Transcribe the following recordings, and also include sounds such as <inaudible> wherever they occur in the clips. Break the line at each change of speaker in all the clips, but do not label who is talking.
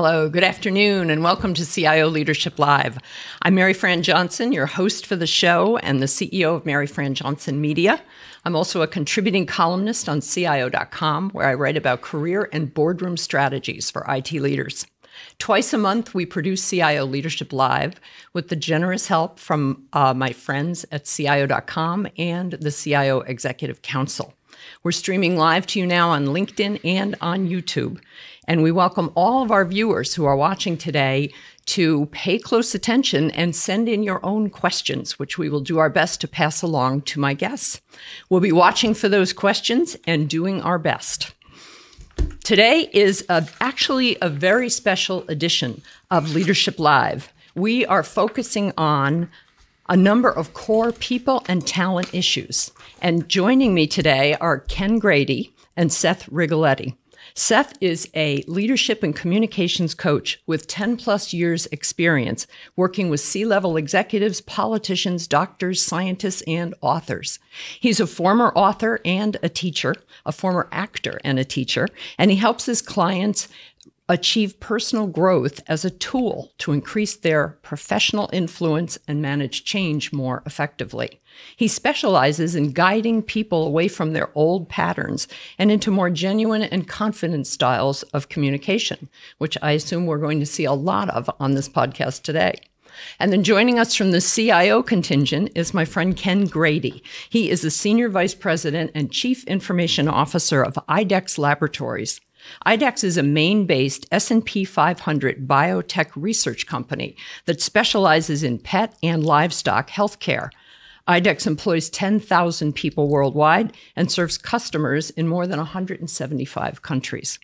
Hello, good afternoon, and welcome to CIO Leadership Live. I'm Maryfran Johnson, your host for the show and the CEO of Maryfran Johnson Media. I'm also a contributing columnist on CIO.com, where I write about career and boardroom strategies for IT leaders. Twice a month, we produce CIO Leadership Live with the generous help from uh, my friends at CIO.com and the CIO Executive Council. We're streaming live to you now on LinkedIn and on YouTube. And we welcome all of our viewers who are watching today to pay close attention and send in your own questions, which we will do our best to pass along to my guests. We'll be watching for those questions and doing our best. Today is a, actually a very special edition of Leadership Live. We are focusing on a number of core people and talent issues. And joining me today are Ken Grady and Seth Rigoletti. Seth is a leadership and communications coach with 10 plus years experience working with C level executives, politicians, doctors, scientists, and authors. He's a former author and a teacher, a former actor and a teacher, and he helps his clients achieve personal growth as a tool to increase their professional influence and manage change more effectively. He specializes in guiding people away from their old patterns and into more genuine and confident styles of communication, which I assume we're going to see a lot of on this podcast today. And then joining us from the CIO contingent is my friend Ken Grady. He is the Senior Vice President and Chief Information Officer of IDEXX Laboratories, IDEXX is a Maine-based S&P 500 biotech research company that specializes in pet and livestock healthcare. IDEXX employs 10,000 people worldwide and serves customers in more than 175 countries.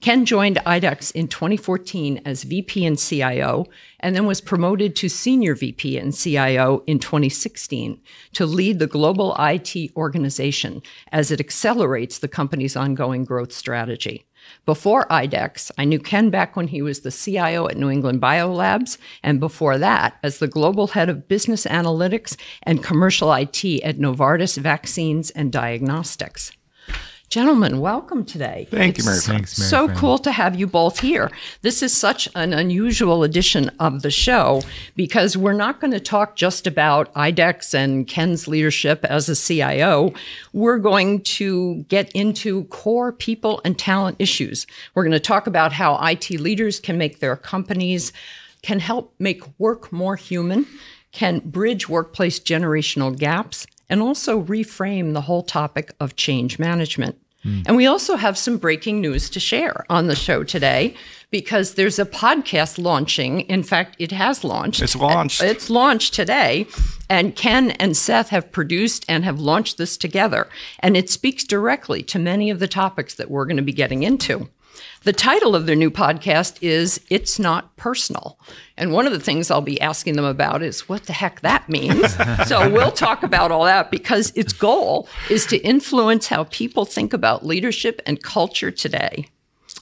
Ken joined IDEXX in 2014 as VP and CIO, and then was promoted to Senior VP and CIO in 2016 to lead the global IT organization as it accelerates the company's ongoing growth strategy. Before IDEXX, I knew Ken back when he was the CIO at New England Biolabs, and before that, as the global head of business analytics and commercial IT at Novartis Vaccines and Diagnostics. Gentlemen, welcome today.
Thank it's you, Mary.
Thanks, Mary. So cool to have you both here. This is such an unusual edition of the show because we're not going to talk just about IDEXX and Ken's leadership as a CIO. We're going to get into core people and talent issues. We're going to talk about how IT leaders can make their companies, can help make work more human, can bridge workplace generational gaps, and also reframe the whole topic of change management. Mm. And we also have some breaking news to share on the show today because there's a podcast launching. In fact, it has launched.
It's launched.
It's launched today. And Ken and Seth have produced and have launched this together. And it speaks directly to many of the topics that we're going to be getting into. The title of their new podcast is It's Not Personal. And one of the things I'll be asking them about is what the heck that means. <laughs> so we'll talk about all that because its goal is to influence how people think about leadership and culture today.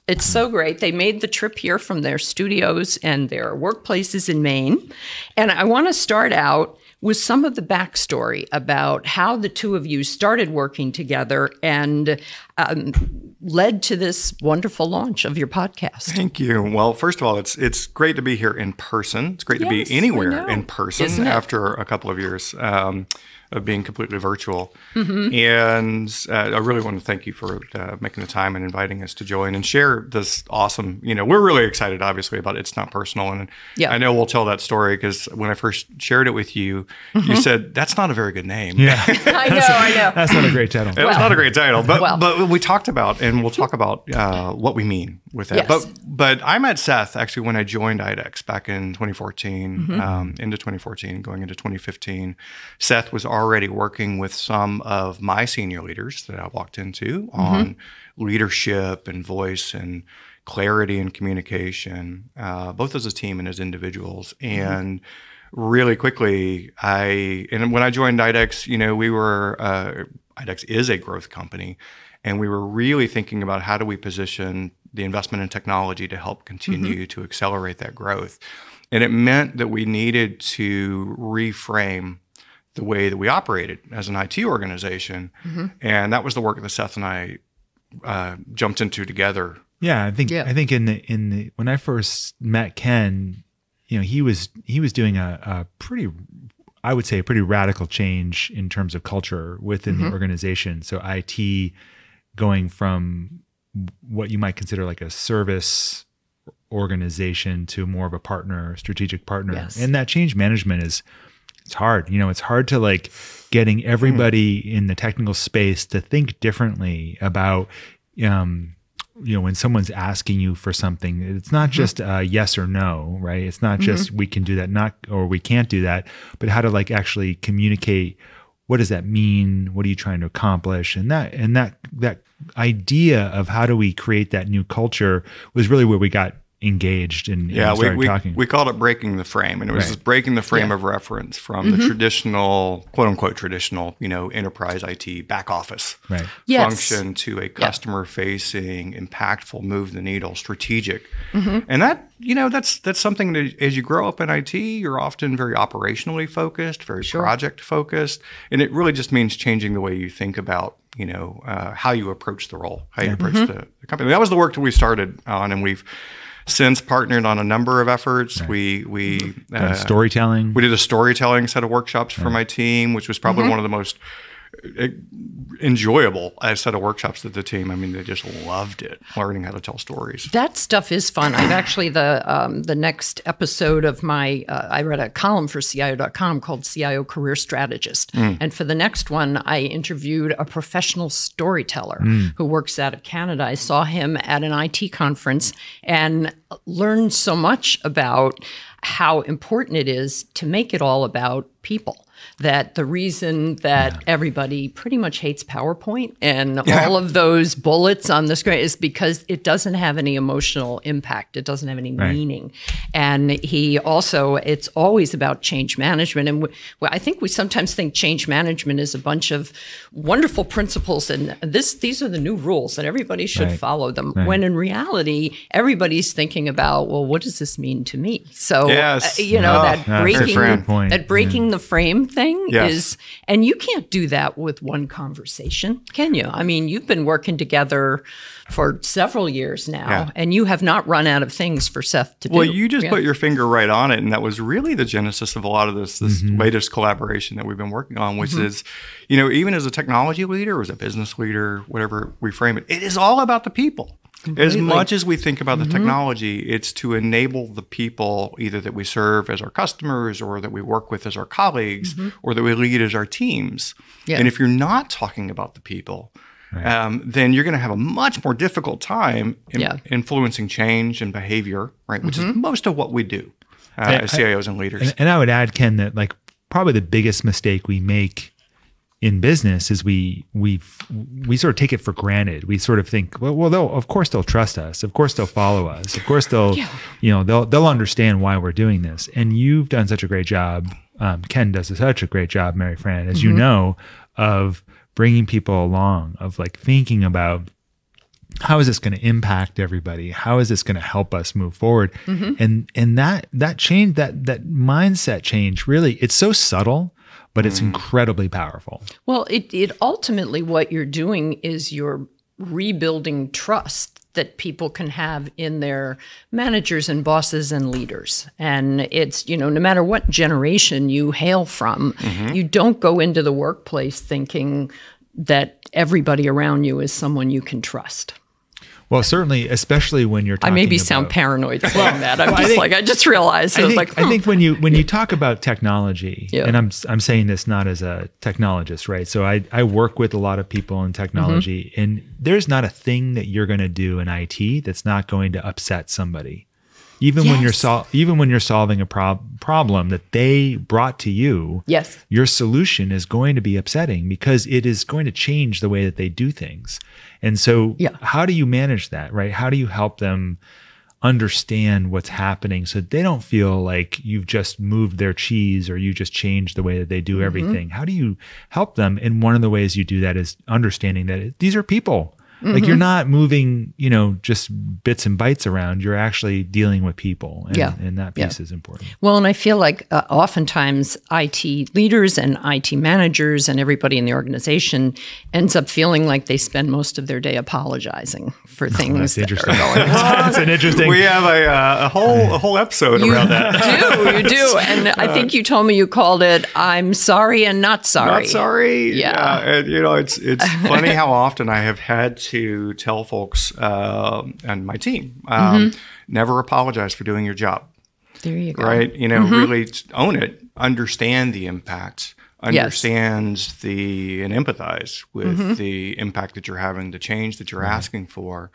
It's so great. They made the trip here from their studios and their workplaces in Maine. And I want to start out with some of the backstory about how the two of you started working together and um, led to this wonderful launch of your podcast.
Thank you. Well, first of all, it's it's great to be here in person. It's great yes, to be anywhere in person after a couple of years. Um, of being completely virtual. Mm-hmm. And uh, I really want to thank you for uh, making the time and inviting us to join and share this awesome. You know, we're really excited, obviously, about it's not personal, and yeah. I know we'll tell that story because when I first shared it with you, mm-hmm. you said that's not a very good name.
Yeah, <laughs>
I know, <laughs> I know.
That's not a great title.
It well, was not a great title, but well. but we talked about and we'll talk about uh, what we mean with that. Yes. But but I met Seth actually when I joined IDEXX back in 2014, mm-hmm. um, into 2014, going into 2015. Seth was already working with some of my senior leaders that I walked into mm-hmm. on leadership and voice and clarity and communication, uh, both as a team and as individuals. Mm-hmm. And really quickly, I and when I joined IDEXX, you know, we were uh, IDEXX is a growth company, and we were really thinking about how do we position the investment in technology to help continue mm-hmm. to accelerate that growth. And it meant that we needed to reframe the way that we operated as an IT organization. Mm-hmm. And that was the work that Seth and I uh, jumped into together
Yeah, I think yeah. I think in the in the when I first met Ken, you know, he was he was doing a, a pretty I would say a pretty radical change in terms of culture within mm-hmm. the organization. So IT going from what you might consider like a service organization to more of a partner, strategic partner. Yes. And that change management is it's hard. You know, it's hard to like getting everybody mm. in the technical space to think differently about um you know when someone's asking you for something it's not mm-hmm. just uh, yes or no right it's not mm-hmm. just we can do that not or we can't do that but how to like actually communicate what does that mean? What are you trying to accomplish? And that and that that idea of how do we create that new culture was really where we got engaged and,
yeah,
and
we, we, talking. we called it breaking the frame, and it was right. breaking the frame yeah. of reference from mm-hmm. the traditional, quote unquote, traditional, you know, enterprise IT back office
right.
yes.
function to a customer facing, impactful, move the needle, strategic, mm-hmm. and that you know that's that's something that as you grow up in IT, you're often very operationally focused, very sure. project focused, and it really just means changing the way you think about you know uh, how you approach the role, how you yeah. approach mm-hmm. the, the company. That was the work that we started on, and we've since partnered on a number of efforts. Right. We we
uh, storytelling.
We did a storytelling set of workshops right. for my team, which was probably mm-hmm. one of the most enjoyable a set of workshops that the team. I mean, they just loved it, learning how to tell stories.
That stuff is fun. I've actually the um, the next episode of my uh, I read a column for CIO.com called CIO Career Strategist, mm. and for the next one, I interviewed a professional storyteller mm. who works out of Canada. I saw him at an IT conference and learned so much about how important it is to make it all about people that the reason that yeah. everybody pretty much hates PowerPoint and <laughs> yeah. all of those bullets on the screen is because it doesn't have any emotional impact. It doesn't have any right. meaning. And he also, it's always about change management. And I think we sometimes think change management is a bunch of wonderful principles and this these are the new rules that everybody should right. follow them. Right. When in reality, everybody's thinking about, well, what does this mean to me? So,
yes.
uh, you know, oh, that breaking, that breaking yeah. the frame thing thing yes. is and you can't do that with one conversation can you i mean you've been working together for several years now yeah. and you have not run out of things for seth to
do well you just yeah. put your finger right on it and that was really the genesis of a lot of this this mm-hmm. latest collaboration that we've been working on which mm-hmm. is you know even as a technology leader or as a business leader whatever we frame it it is all about the people Completely. As much as we think about the mm-hmm. technology, it's to enable the people either that we serve as our customers or that we work with as our colleagues mm-hmm. or that we lead as our teams. Yeah. And if you're not talking about the people, right. um, then you're going to have a much more difficult time in yeah. influencing change and behavior, right? Which mm-hmm. is most of what we do uh, as CIOs and leaders.
And, and I would add, Ken, that like probably the biggest mistake we make in business is we we we sort of take it for granted. We sort of think, well, well, they'll of course they'll trust us. Of course they'll follow us. Of course they'll, yeah. you know, they'll they'll understand why we're doing this. And you've done such a great job. Um, Ken does such a great job, Maryfran, as mm-hmm. you know, of bringing people along, of like thinking about how is this going to impact everybody how is this going to help us move forward mm-hmm. and and that that change that that mindset change really it's so subtle but it's mm. incredibly powerful.
Well, it, it ultimately what you're doing is you're rebuilding trust that people can have in their managers and bosses and leaders. And it's, you know, no matter what generation you hail from, mm-hmm. you don't go into the workplace thinking that everybody around you is someone you can trust.
Well, certainly, especially when you're. I
maybe
about,
sound paranoid saying that. I'm just think, like I just realized.
I, think,
like,
I think when you when you talk about technology, yeah. and I'm I'm saying this not as a technologist, right? So I I work with a lot of people in technology, mm-hmm. and there's not a thing that you're going to do in IT that's not going to upset somebody even yes. when you're sol- even when you're solving a prob- problem that they brought to you
yes
your solution is going to be upsetting because it is going to change the way that they do things and so yeah. how do you manage that right how do you help them understand what's happening so they don't feel like you've just moved their cheese or you just changed the way that they do mm-hmm. everything how do you help them and one of the ways you do that is understanding that these are people Mm-hmm. Like you're not moving, you know, just bits and bytes around. You're actually dealing with people. And,
yeah.
and that piece yeah. is important.
Well, and I feel like uh, oftentimes IT leaders and IT managers and everybody in the organization ends up feeling like they spend most of their day apologizing for things. <laughs> Oh, that's
interesting. <laughs> that's an <laughs> interesting.
We have a, uh, a whole a whole episode
you
around that.
do you do? And I think you told me you called it "I'm sorry and not sorry."
Not sorry. Yeah. yeah. And you know, it's it's funny how often I have had to tell folks uh, and my team um, mm-hmm. never apologize for doing your job.
There you go.
Right? You know, mm-hmm. really own it, understand the impact, understands yes. the and empathize with mm-hmm. the impact that you're having, the change that you're asking for.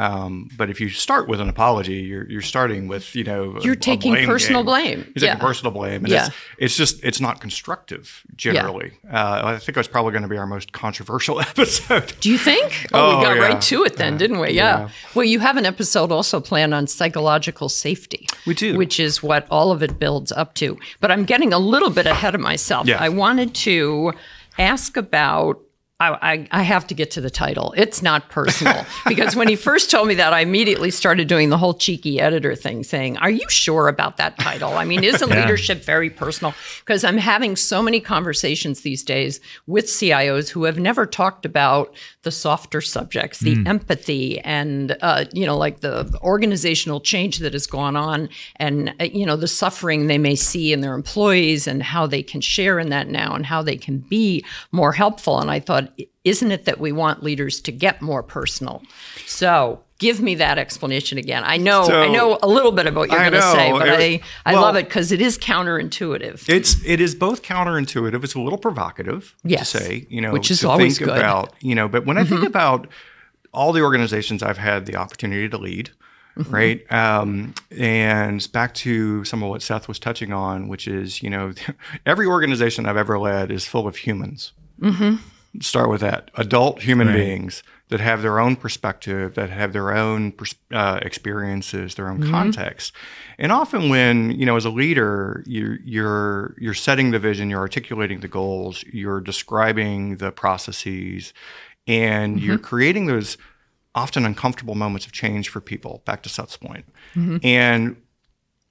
Um, but if you start with an apology, you're you're starting with you know
you're taking blame personal
game.
blame.
You're taking yeah. personal blame, and yeah. it's, it's just it's not constructive generally. Yeah. Uh, I think it's probably going to be our most controversial <laughs> episode.
Do you think? Oh, oh we got right to it then, uh, didn't we? Yeah. Well, you have an episode also planned on psychological safety.
We do,
which is what all of it builds up to. But I'm getting a little bit ahead of myself. I wanted to ask about I, I, have to get to the title. It's not personal <laughs> because when he first told me that, I immediately started doing the whole cheeky editor thing, saying, "Are you sure about that title? I mean, isn't <laughs> yeah. leadership very personal?" Because I'm having so many conversations these days with CIOs who have never talked about the softer subjects, the mm. empathy, and uh, you know, like the organizational change that has gone on, and uh, you know, the suffering they may see in their employees, and how they can share in that now, and how they can be more helpful. And I thought isn't it that we want leaders to get more personal? So give me that explanation again. I know so, I know a little bit about what you're going to say, but it, I, I well, love it because it is counterintuitive.
It's it is both counterintuitive. It's a little provocative yes. to say, you know,
which is always good.
About, you know, but when I mm-hmm. think about all the organizations I've had the opportunity to lead, Mm-hmm. right? Um, and back to some of what Seth was touching on, which is, you know, <laughs> every organization I've ever led is full of humans. Mm-hmm start with that adult human right. beings that have their own perspective that have their own uh, experiences their own mm-hmm. context and often when you know as a leader you're, you're you're setting the vision you're articulating the goals you're describing the processes and mm-hmm. you're creating those often uncomfortable moments of change for people back to seth's point mm-hmm. and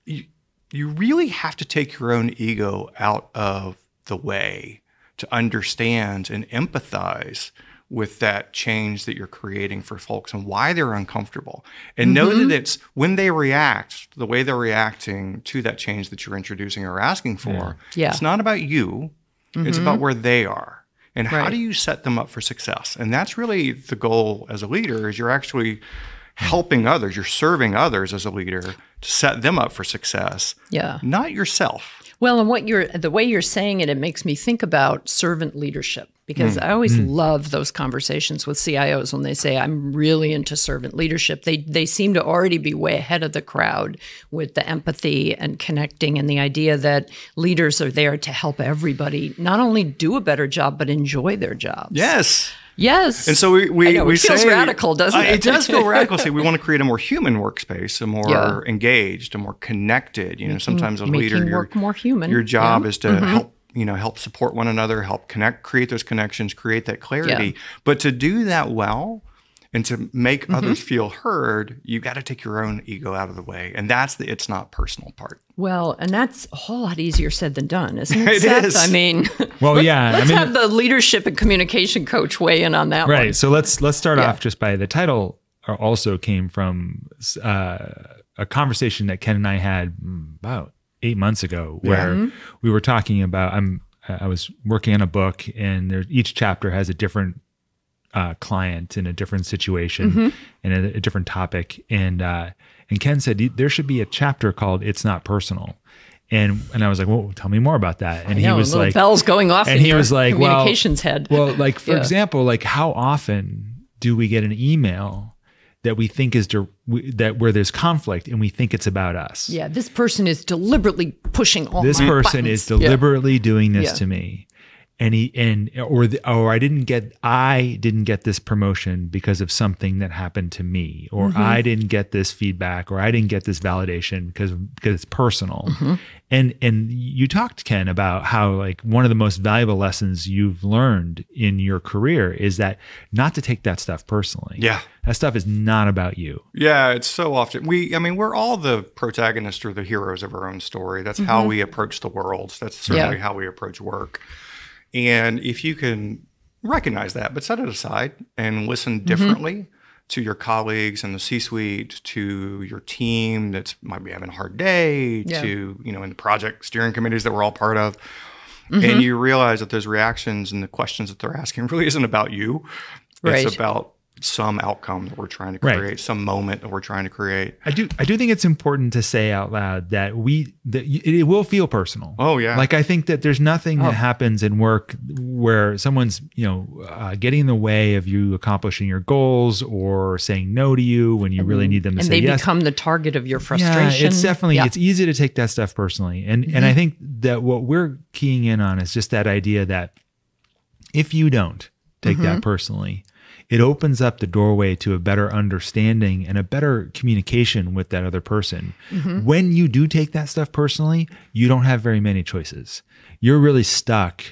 you, you really have to take your own ego out of the way to understand and empathize with that change that you're creating for folks and why they're uncomfortable. And mm-hmm. know that it's when they react, the way they're reacting to that change that you're introducing or asking for, yeah.
yeah.
it's not about you, mm-hmm. it's about where they are. And right. how do you set them up for success? And that's really the goal as a leader is you're actually helping others, you're serving others as a leader to set them up for success.
Yeah.
Not yourself.
Well, and what you're the way you're saying it, it makes me think about servant leadership because mm. I always mm. love those conversations with CIOs when they say I'm really into servant leadership. They they seem to already be way ahead of the crowd with the empathy and connecting and the idea that leaders are there to help everybody not only do a better job but enjoy their jobs.
Yes.
Yes.
And so we we,
know,
we
it feels
say,
radical, doesn't it?
it does feel radical. Say we <laughs> want to create a more human workspace, a more yeah. engaged, a more connected. You know, sometimes as a leader,
your more human.
Your job yeah. is to mm-hmm. help you know help support one another help connect create those connections create that clarity yeah. but to do that well and to make mm-hmm. others feel heard you got to take your own ego out of the way and that's the it's not personal part
well and that's a whole lot easier said than done isn't it, <laughs> it Seth? Is. i mean <laughs>
well let's, yeah
let's
I mean,
have the leadership and communication coach weigh in on that
right one. so let's let's start yeah. off just by the title also came from uh, a conversation that ken and i had about eight months ago where yeah. we were talking about i'm i was working on a book and there each chapter has a different uh, client in a different situation mm-hmm. and a, a, different topic. And uh, and Ken said there should be a chapter called "It's Not Personal." And and I was like, well, tell me more about that. And
know,
he was like,
bells going off.
And he was like,
communications
well,
head.
Well, like for yeah. example, like how often do we get an email that we think is de- that where there's conflict and we think it's about us?
Yeah, this person is deliberately pushing all.
This person
buttons.
is deliberately yeah. doing this yeah. to me and he and or the, or I didn't get I didn't get this promotion because of something that happened to me or mm-hmm. I didn't get this feedback or I didn't get this validation because because it's personal. Mm-hmm. And and you talked Ken about how like one of the most valuable lessons you've learned in your career is that not to take that stuff personally.
Yeah.
That stuff is not about you.
Yeah, it's so often we I mean we're all the protagonists or the heroes of our own story. That's mm-hmm. how we approach the world. That's certainly yeah. how we approach work. And if you can recognize that, but set it aside and listen mm-hmm. differently mm-hmm. to your colleagues and the C-suite, to your team that might be having a hard day, yeah. to you know, in the project steering committees that we're all part of. Mm-hmm. And you realize that those reactions and the questions that they're asking <laughs> really isn't about you. Right. It's about some outcome that we're trying to create, right. some moment that we're trying to create.
I do I do think it's important to say out loud that we that it will feel personal.
Oh yeah.
Like I think that there's nothing oh. that happens in work where someone's, you know, uh, getting in the way of you accomplishing your goals or saying no to you when you and, really need them to
and
say
yes. They become the target of your frustration.
Yeah, it's definitely yeah. it's easy to take that stuff personally. And mm-hmm. and I think that what we're keying in on is just that idea that if you don't take mm-hmm. that personally, it opens up the doorway to a better understanding and a better communication with that other person. Mm-hmm. When you do take that stuff personally, you don't have very many choices. You're really stuck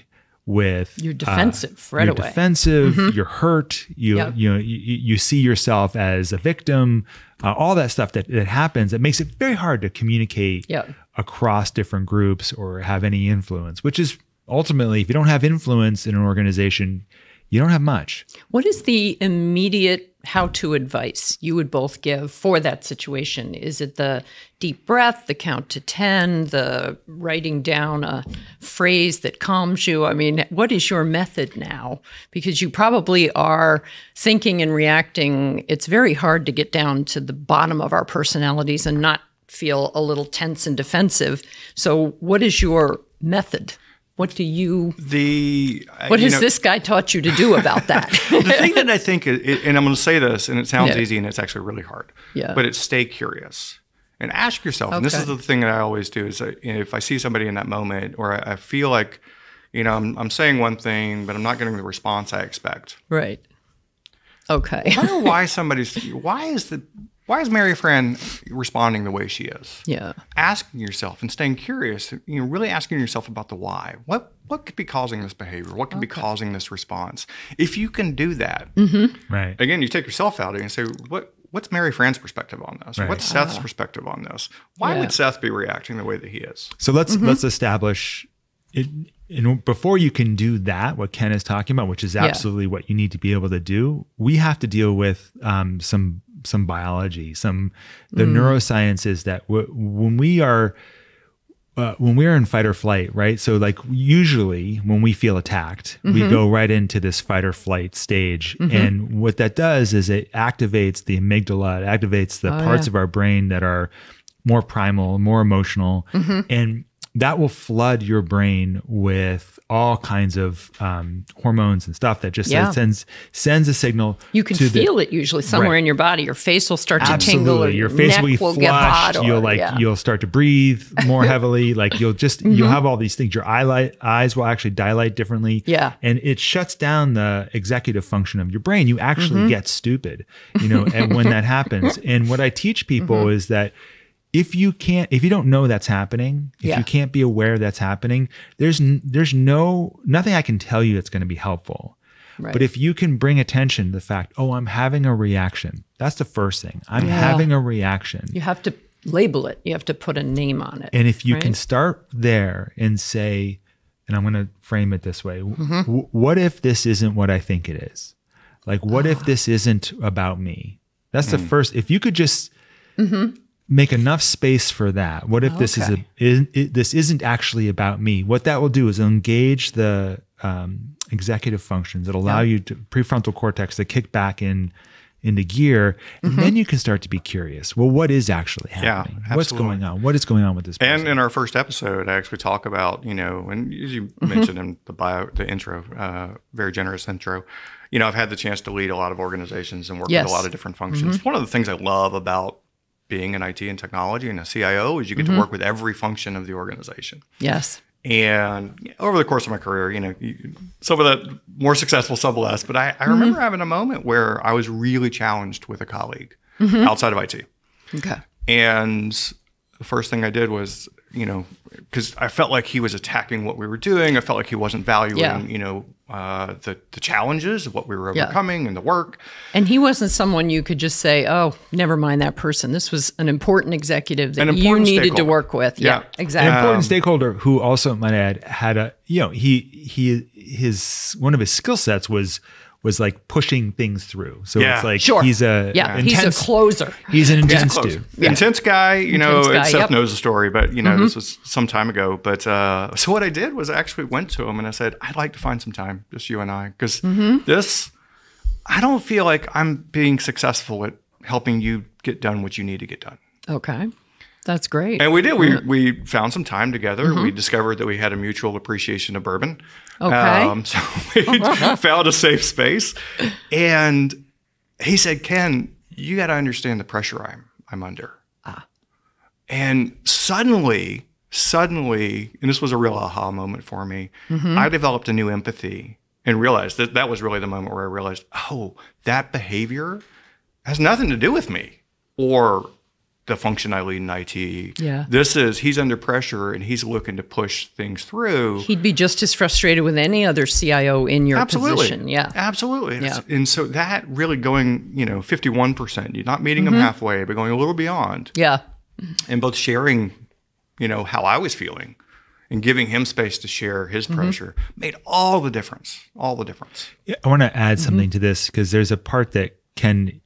with
you're uh, defensive uh, right
you're
away.
defensive mm-hmm. you're hurt you yep. you know you, you see yourself as a victim uh, all that stuff that, that happens it makes it very hard to communicate yep. across different groups or have any influence which is ultimately if you don't have influence in an organization you don't have much.
What is the immediate how to advice you would both give for that situation? Is it the deep breath, the count to 10, the writing down a phrase that calms you? I mean, what is your method now? Because you probably are thinking and reacting. It's very hard to get down to the bottom of our personalities and not feel a little tense and defensive. So, what is your method? What do you?
The uh,
what has know, this guy taught you to do about <laughs> that?
the thing that I think, it, and I'm going to say this, and it sounds yeah. easy, and it's actually really hard. Yeah. But it's stay curious and ask yourself. Okay. And this is the thing that I always do: is that, you know, if I see somebody in that moment, or I, I feel like, you know, I'm, I'm saying one thing, but I'm not getting the response I expect.
Right. Okay.
I wonder why <laughs> somebody's. Why is the why is Maryfran responding the way she is?
Yeah.
Asking yourself and staying curious, you know, really asking yourself about the why. What what could be causing this behavior? What could okay. be causing this response? If you can do that,
mm-hmm. right?
Again, you take yourself out and say, what what's Maryfran's perspective on this? Right. What's Seth's ah. perspective on this? Why yeah. would Seth be reacting the way that he is?
So let's mm-hmm. let's establish it. And before you can do that, what Ken is talking about, which is absolutely yeah. what you need to be able to do, we have to deal with um, some some biology, some the mm. neurosciences that w- when we are uh, when we're in fight or flight, right? So like usually when we feel attacked, mm-hmm. we go right into this fight or flight stage, mm-hmm. and what that does is it activates the amygdala, it activates the oh, parts yeah. of our brain that are more primal, more emotional, mm-hmm. and that will flood your brain with all kinds of um, hormones and stuff that just yeah. sends sends a signal.
You can feel the, it usually somewhere right. in your body. Your face will start to tingle. Or
your face will be will flushed. you'll like yeah. you'll start to breathe more <laughs> heavily. like you'll just mm-hmm. you'll have all these things. Your eye light, eyes will actually dilate differently.
Yeah,
and it shuts down the executive function of your brain. You actually mm-hmm. get stupid. You know, and when that happens. <laughs> And what I teach people mm-hmm. is that if you can't if you don't know that's happening if yeah. you can't be aware that's happening there's there's no nothing i can tell you that's going to be helpful right. but if you can bring attention to the fact oh i'm having a reaction that's the first thing i'm yeah. having a reaction
you have to label it you have to put a name on it
and if you right? can start there and say and i'm going to frame it this way mm-hmm. w- what if this isn't what i think it is like what if this isn't about me that's mm. the first if you could just mm-hmm make enough space for that. What if okay. this is a is, it, this isn't actually about me? What that will do is engage the um, executive functions that allow yeah. you to prefrontal cortex to kick back in into gear, and mm-hmm. then you can start to be curious. Well, what is actually happening? Yeah, What's going on? What is going on with this?
Person? And in our first episode, I actually talk about you know, and as you mm-hmm. mentioned in the bio, the intro, uh, very generous intro. You know, I've had the chance to lead a lot of organizations and work yes. with a lot of different functions. Mm-hmm. One of the things I love about being an IT and technology and a CIO is you get mm-hmm. to work with every function of the organization.
Yes.
And over the course of my career, you know, some of the more successful, some less. But I, I remember mm-hmm. having a moment where I was really challenged with a colleague mm-hmm. outside of IT.
Okay.
And the first thing I did was, you know, because I felt like he was attacking what we were doing. I felt like he wasn't valuing, yeah. you know, uh, the the challenges of what we were overcoming yeah. and the work.
And he wasn't someone you could just say, "Oh, never mind that person." This was an important executive that important you needed to work with. Yeah, yeah exactly.
An important um, stakeholder who also, might add, had a you know he he his one of his skill sets was was like pushing things through. So yeah. it's like
sure.
he's a
yeah intense, he's a closer.
He's an intense he's dude,
yeah. intense guy. You know, guy, Seth yep. knows the story, but you know mm-hmm. this was some time ago. But uh, so what I did was I actually went to him and I said, I'd like to find some time, just you and I, because mm-hmm. this I don't feel like I'm being successful at helping you get done what you need to get done.
Okay. That's great.
And we did. We we found some time together. Mm-hmm. We discovered that we had a mutual appreciation of bourbon.
Okay. Um,
so <laughs> we <laughs> found a safe space, and he said, "Ken, you got to understand the pressure I'm I'm under." Ah. And suddenly, suddenly, and this was a real aha moment for me. Mm-hmm. I developed a new empathy and realized that that was really the moment where I realized, oh, that behavior has nothing to do with me or the function I lead in IT.
Yeah.
This is he's under pressure and he's looking to push things through.
He'd be just as frustrated with any other CIO in your
Absolutely.
position. Yeah.
Absolutely. Yeah. And so that really going, you know, 51%, you're not meeting mm-hmm. them halfway, but going a little beyond.
Yeah.
And both sharing, you know, how I was feeling and giving him space to share his mm-hmm. pressure made all the difference. All the difference.
Yeah, I want to add something mm-hmm. to this because there's a part that Ken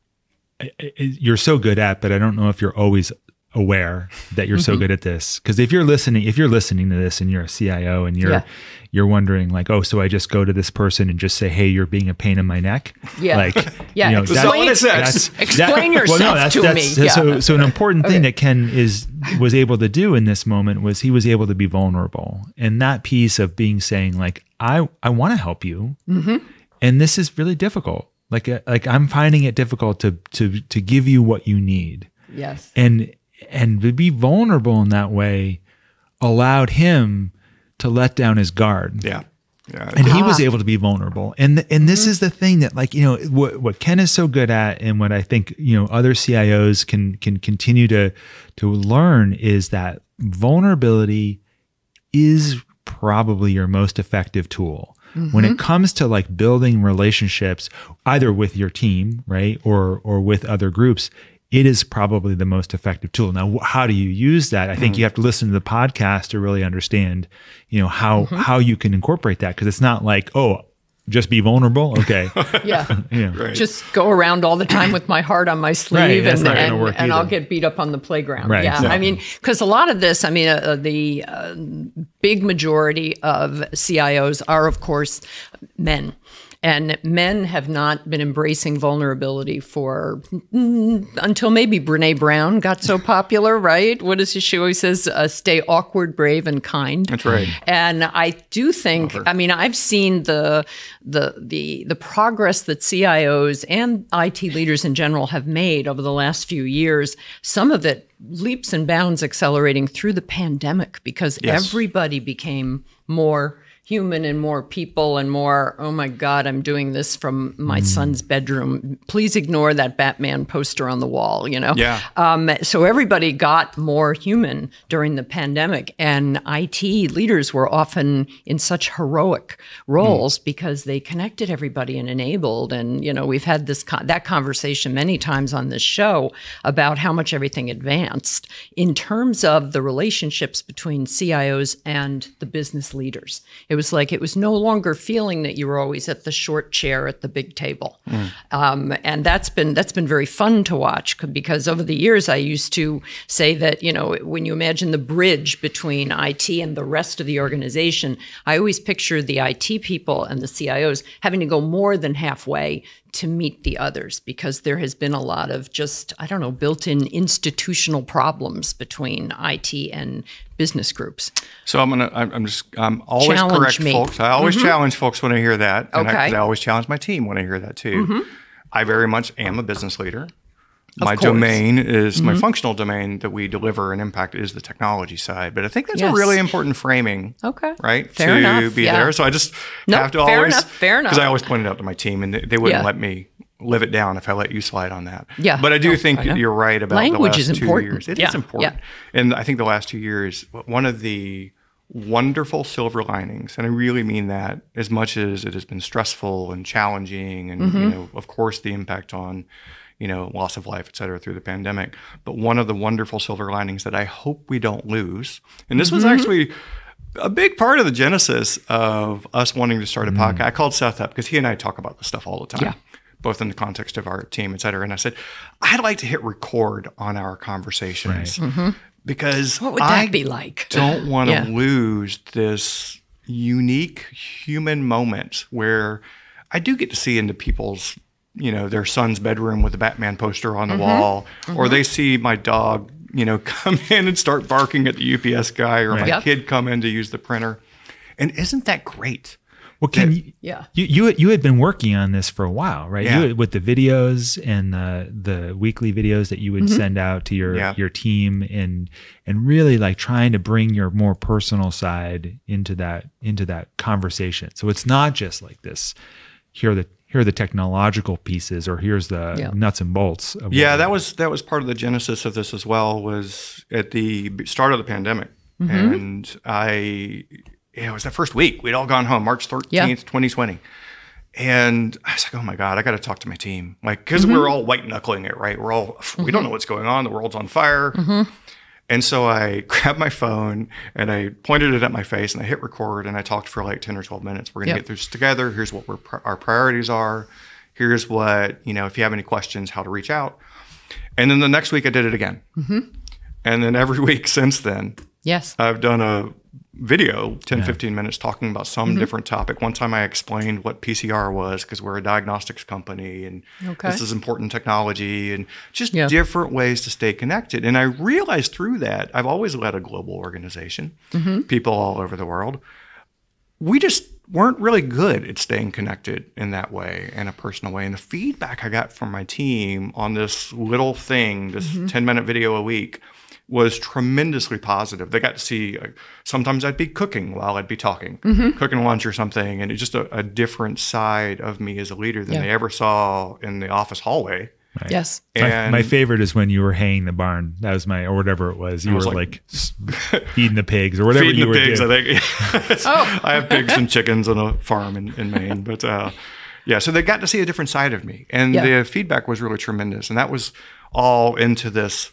you're so good at, but I don't know if you're always aware that you're so mm-hmm. good at this. Because if you're listening, if you're listening to this and you're a CIO and you're yeah. you're wondering like, oh, so I just go to this person and just say, hey, you're being a pain in my neck.
Yeah,
like <laughs>
yeah. You know, explain, that, explain that, yourself well, no, that's, to
that's,
me.
So, so an important okay. thing that Ken is was able to do in this moment was he was able to be vulnerable, and that piece of being saying like, I I want to help you, mm-hmm. and this is really difficult like uh, like I'm finding it difficult to to to give you what you need.
Yes.
And and to be vulnerable in that way allowed him to let down his guard.
Yeah. Yeah.
And he was able to be vulnerable. And and this mm-hmm. is the thing that like, you know, what what Ken is so good at and what I think, you know, other CIOs can can continue to to learn is that vulnerability is probably your most effective tool. Mm-hmm. When it comes to like building relationships, either with your team, right, or or with other groups, it is probably the most effective tool. Now, how do you use that? I think mm you have to listen to the podcast to really understand, you know, how mm-hmm. how you can incorporate that because it's not like, oh, just be vulnerable. Okay. <laughs>
yeah. yeah. Right. Just go around all the time with my heart on my sleeve right. and, and, and I'll get beat up on the playground. Right. Yeah. I mean, because a lot of this, I mean, uh, uh, the uh, big majority of CIOs are, of course, men. And men have not been embracing vulnerability for mm, until maybe Brene Brown got so popular, right? What is she always says? Uh, stay awkward, brave, and kind.
That's right.
And I do think, I mean, I've seen the the the the progress that CIOs and IT leaders in general have made over the last few years. Some of it leaps and bounds accelerating through the pandemic because yes. everybody became more human and more people and more, oh my God, I'm doing this from my mm. son's bedroom. Please ignore that Batman poster on the wall, you know?
Yeah.
Um, so everybody got more human during the pandemic. And IT leaders were often in such heroic roles mm. because they connected everybody and enabled. And, you know, we've had this con- that conversation many times on this show about how much everything advanced in terms of the relationships between CIOs and the business leaders. It was like it was no longer feeling that you were always at the short chair at the big table, mm. um, and that's been that's been very fun to watch because over the years I used to say that you know when you imagine the bridge between IT and the rest of the organization, I always picture the IT people and the CIOs having to go more than halfway to meet the others because there has been a lot of just i don't know built-in institutional problems between it and business groups
so i'm gonna i'm just i'm always challenge correct me. folks i always mm-hmm. challenge folks when i hear that and okay. I, I, always challenge my team when i hear that too mm-hmm. i very much am a business leader my domain is mm-hmm. my functional domain that we deliver and impact is the technology side. But I think that's yes. a really important framing.
Okay.
Right.
Fair
to
enough.
be
yeah.
there. So I just
nope,
have to
fair
always
enough. Fair enough.
Because I always pointed out to my team, and they, they wouldn't yeah. let me live it down if I let you slide on that.
Yeah.
But I do no, think I you're right about
language
the
last
is
two important.
years. It
yeah.
is important. And I think the last two years, one of the wonderful silver linings, and I really mean that as much as it has been stressful and challenging, and mm-hmm. you know, of course, the impact on you know, loss of life, et cetera, through the pandemic. But one of the wonderful silver linings that I hope we don't lose, and this mm-hmm. was actually a big part of the genesis of us wanting to start a mm-hmm. podcast. I called Seth up because he and I talk about this stuff all the time.
Yeah.
Both in the context of our team, et cetera. And I said, I'd like to hit record on our conversations right. mm-hmm. because
what would that I be like?
Don't <laughs> want to yeah. lose this unique human moment where I do get to see into people's you know their son's bedroom with a Batman poster on the mm-hmm. wall, mm-hmm. or they see my dog, you know, <laughs> come in and start barking at the UPS guy, or right. my yep. kid come in to use the printer. And isn't that great?
Well, can you, yeah, you, you you had been working on this for a while, right? Yeah. You, with the videos and the the weekly videos that you would mm-hmm. send out to your yeah. your team, and and really like trying to bring your more personal side into that into that conversation. So it's not just like this. Here are the here are the technological pieces or here's the yeah. nuts and bolts
yeah that was that was part of the genesis of this as well was at the start of the pandemic mm-hmm. and i yeah, it was that first week we'd all gone home march 13th yeah. 2020 and I was like, oh my God, I got to talk to my team. Like, because mm-hmm. we're all white knuckling it, right? We're all, mm-hmm. we don't mm-hmm. know what's going on. The world's on fire. And so I <laughs> grabbed my phone and I pointed it at my face and I hit record and I talked for like 10 or 12 minutes. We're going to yep. get through this together. Here's what our priorities are. Here's what, you know, if you have any questions, how to reach out. And then the next week I did it again. Mm-hmm. And then every <laughs> week since then,
yes,
I've done a video 10 yeah. 15 minutes talking about some mm-hmm. different topic one time i explained what pcr was because we're a diagnostics company and okay. this is important technology and just yeah. different ways to stay connected and i realized through that i've always led a global organization mm-hmm. people all over the world we just weren't really good at staying connected in that way in a personal way and the feedback i got from my team on this little thing this mm-hmm. 10 minute video a week was tremendously positive. They got to see, uh, sometimes I'd be cooking while I'd be talking, mm-hmm. cooking lunch or something, and it's just a, a, different side of me as a leader than yeah. they ever saw in the office hallway.
Right. Yes.
And my, my, favorite is when you were haying the barn. That was my, or whatever it was. You was were like, like <laughs> feeding the pigs or whatever
feeding
you
the were pigs, doing. I think. <laughs> oh. <laughs> I have pigs and chickens on a farm in, in Maine, but uh, yeah, so they got to see a different side of me. And yeah. the feedback was really tremendous. And that was all into this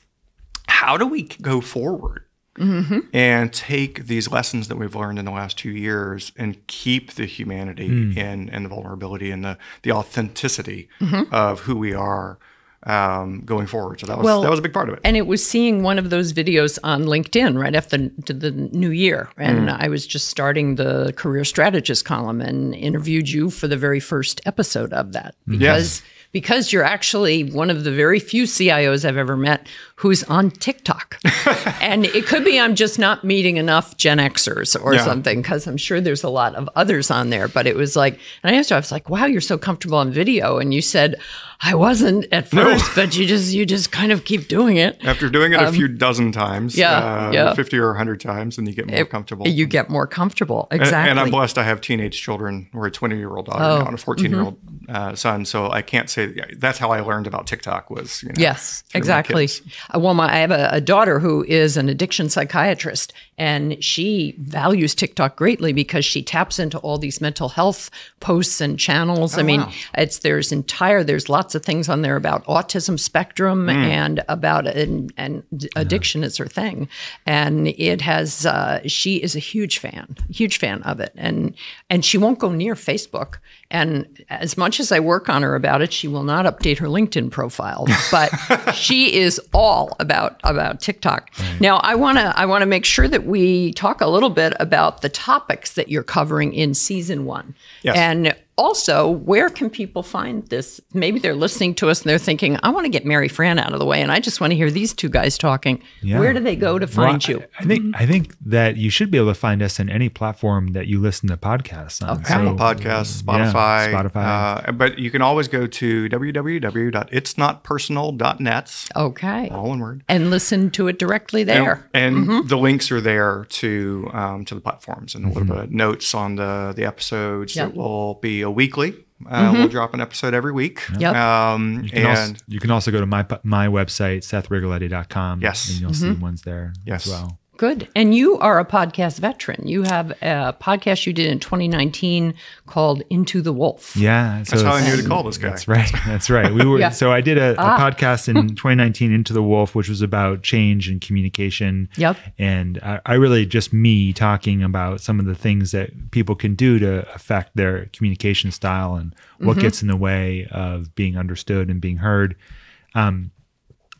how do we go forward mm-hmm. and take these lessons that we've learned in the last two years and keep the humanity mm. and, and the vulnerability and the, the authenticity mm-hmm. of who we are um, going forward. So that was well, that was a big part of it.
And it was seeing one of those videos on LinkedIn right after the, the new year, and mm. I was just starting the career strategist column and interviewed you for the very first episode of that because. Yes because you're actually one of the very few CIOs I've ever met who's on TikTok. <laughs> and it could be I'm just not meeting enough Gen Xers or yeah. something, because I'm sure there's a lot of others on there. But it was like, and I asked you, I was like, wow, you're so comfortable on video. And you said, I wasn't at first, no. but you just you just kind of keep doing it.
After doing it um, a few dozen times, yeah, uh, yeah. 50 or 100 times, and you get more it, comfortable.
You get more comfortable, exactly.
And, and, I'm blessed I have teenage children. We're a 20 year old daughter oh, now and a 14 year old mm-hmm. uh, son. So I can't say that's how I learned about TikTok was. You know,
yes, exactly. Uh, well, my, I have a, a daughter who is an addiction psychiatrist, and she values TikTok greatly because she taps into all these mental health posts and channels. Oh, I mean, wow. it's there's entire there's lots of things on there about autism spectrum mm. and about and, and addiction yeah. is her thing, and it has uh, she is a huge fan, huge fan of it, and and she won't go near Facebook. And as much as I work on her about it, she will not update her LinkedIn profile. But <laughs> she is all about about TikTok. Right. Now, I want to I want to make sure that we talk a little bit about the topics that you're covering in season one. Yes. And also, where can people find this? Maybe they're listening to us and they're thinking, I want to get Maryfran out of the way and I just want to hear these two guys talking. Yeah. Where do they go to find well, you?
I, I think I think that you should be able to find us in any platform that you listen to podcasts on.
Okay. So, Apple Podcasts, Spotify, Spotify.
Spotify.
Uh, but you can always go to www.itsnotpersonal.net.
Okay.
All one word.
And listen to it directly there.
And, and mm-hmm. the links are there to um, to the platforms and a little mm-hmm. bit of notes on the the episodes yep. that will be a weekly. Uh, mm-hmm. We'll drop an episode every week.
Yep.
Um,
you and also, you can also go to my my website, SethRigoletti.com.
Yes.
And you'll see mm-hmm. ones there
yes.
as well.
Good. And you are a podcast veteran. You have a podcast you did in 2019 called Into the Wolf.
Yeah.
So that's how I knew to call this guy.
That's right. <laughs> That's right. We were, yeah. so I did a, ah. a, podcast in <laughs> 2019, Into the Wolf, which was about change and communication.
Yep.
And I, I really just me talking about some of the things that people can do to affect their communication style and what mm-hmm. gets in the way of being understood and being heard. Um,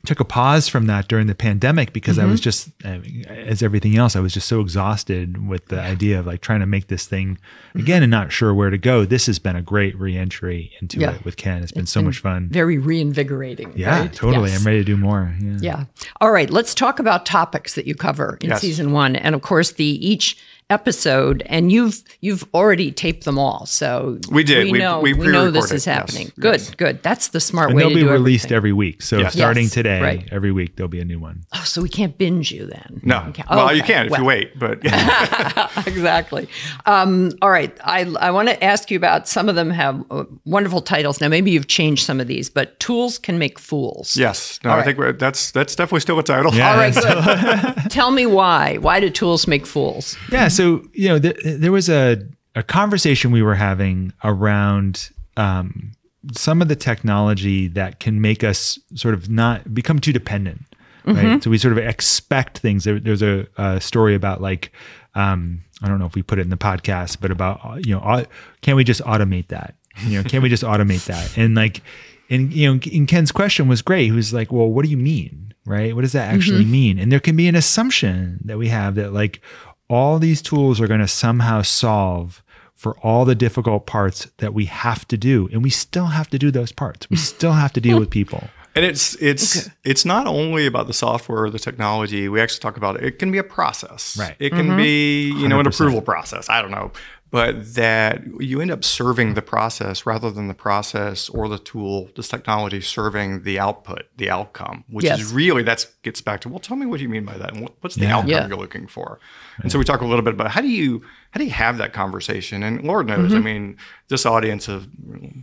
took a pause from that during the pandemic because mm-hmm. I was just, as everything else, I was just so exhausted with the idea of like trying to make this thing mm-hmm. again and not sure where to go. This has been a great reentry into yeah. it with Ken. it's been it's so been much fun.
Very reinvigorating.
Yeah,
right?
totally. Yes. I'm ready to do more.
Yeah. yeah. All right. Let's talk about topics that you cover in yes. season one. And of course, the each episode and you've you've already taped them all so
we did
we,
we
know
we,
we know this is happening
yes,
good
yes.
good that's the smart way to do it.
and
way
they'll
to
be
do
released
everything.
every week so
yes.
starting
yes,
today
right.
every week there'll be a new one.
Oh, so we can't binge you then
no okay. well okay. you can if well. you wait but <laughs>
exactly um, all right i i want to ask you about some of them have uh, wonderful titles now maybe you've changed some of these but tools can make fools
yes no all i right. think that's that's definitely still a title
yeah, all right <laughs> good tell me why why do tools make fools
yeah so you know there was a a conversation we were having around um, some of the technology that can make us sort of not become too dependent. Right. Mm-hmm. So we sort of expect things. There, there's a, a, story about like, um, I don't know if we put it in the podcast, but about, you know, can we just automate that? You know, can we just automate that? <laughs> And like, and, you know, and Ken's question was great. He was like, well, what do you mean? Right. What does that actually mm-hmm. mean? And there can be an assumption that we have that like all these tools are going to somehow solve for all the difficult parts that we have to do and we still have to do those parts. We <laughs> still have to deal with people.
And it's it's okay. it's not only about the software or the technology. We actually talk about it. It can be a process.
Right.
It can mm-hmm. be you 100%. know an approval process. I don't know but that you end up serving the process rather than the process or the tool, this technology serving the output, the outcome, which yes. is really that gets back to well, tell me what you mean by that, and what's the yeah. outcome yeah. you're looking for. And so we talk a little bit about how do you how do you have that conversation? And Lord knows, mm-hmm. I mean, this audience of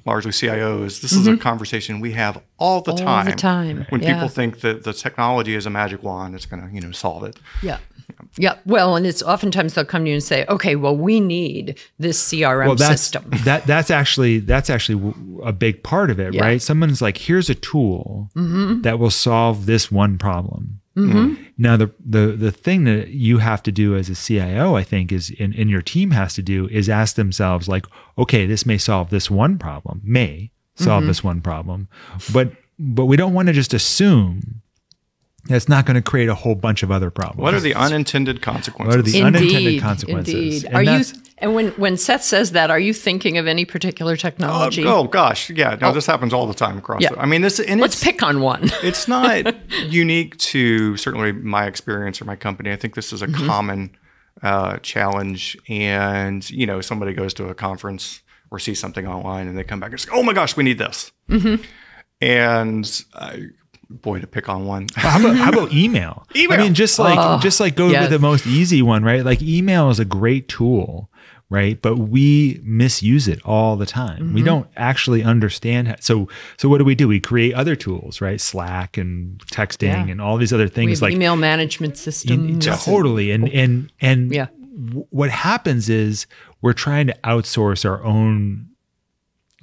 largely CIOs, this mm-hmm. is a mm-hmm. conversation we have all the
all
time.
All the time.
When
yeah.
people think that the technology is a magic wand, it's going to you know solve it.
Yeah. Yeah. Well, and it's oftentimes they'll come to you and say, "Okay, well, we need this CRM well,
that's,
system." <laughs>
That that's actually that's actually a big part of it, yeah. right? Someone's like, "Here's a tool mm-hmm. that will solve this one problem." Mm-hmm. Now, the the the thing that you have to do as a CIO, I think, is and, and your team has to do is ask themselves, like, "Okay, this may solve this one problem, may solve mm-hmm. this one problem, but but we don't want to just assume it's not going to create a whole bunch of other problems.
What are the unintended consequences?
What are the
indeed,
unintended consequences?
Indeed. And are you and when when Seth says that, are you thinking of any particular technology?
Uh, oh gosh, yeah. No, oh. this happens all the time across. Yeah. The, I mean, this. And
Let's pick on one. <laughs>
it's not <laughs> unique to certainly my experience or my company. I think this is a mm-hmm. common uh, challenge. And you know, somebody goes to a conference or sees something online, and they come back and say, "Oh my gosh, we need this." Mm-hmm. And uh, boy to pick on one.
how, about, how about email? <laughs>
Email.
I mean, just like oh, just like go yes. with the most easy one, right? Like email is a great tool, right? But we misuse it all the time. Mm-hmm. We don't actually understand. How, so so what do we do? We create other tools, right? Slack and texting yeah. and all these other things like
email management systems.
totally. And and and
yeah.
what happens is we're trying to outsource our own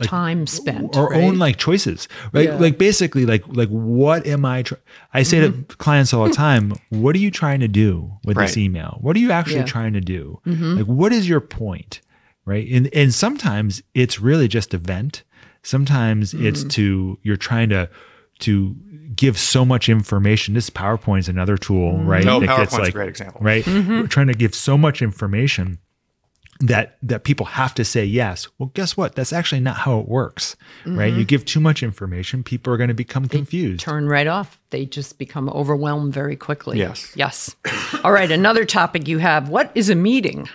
like, time spent
our right? own like choices right yeah. like basically like like what am i tr- i say mm-hmm. to clients all the time what are you trying to do with right. this email what are you actually yeah. trying to do mm-hmm. like what is your point right and and sometimes it's really just a vent sometimes mm-hmm. it's to you're trying to to give so much information. This PowerPoint is another tool, mm-hmm. right?
No, PowerPoint's like, a great example.
Right? Mm-hmm. We're trying to give so much information that that people have to say yes. Well, guess what? That's actually not how it works, mm-hmm. right? You give too much information, people are going to become
they
confused.
Turn right off. They just become overwhelmed very quickly.
Yes.
Yes. All right, another topic you have. What is a meeting?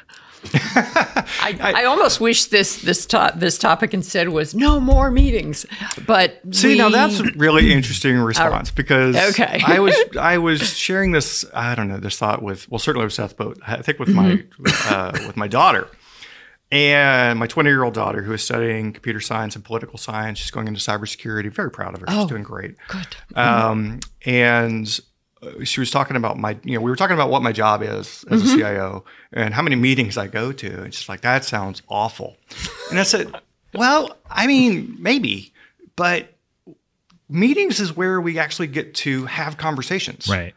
<laughs> I, I, almost wish this this to- this topic instead was no more meetings. But
see, we... now that's a really interesting response because okay. I was I was sharing this I don't know this thought with well certainly with Seth, but I think with mm-hmm. my uh, with my daughter. And my 20 year old daughter, who is studying computer science and political science, she's going into cybersecurity. Very proud of her. She's oh, doing great.
Good.
Um, and uh, she was talking about my, you know, we were talking about what my job is as mm-hmm. a CIO and how many meetings I go to. And she's like, that sounds awful. And I said, well, I mean, maybe, but meetings is where we actually get to have conversations.
Right.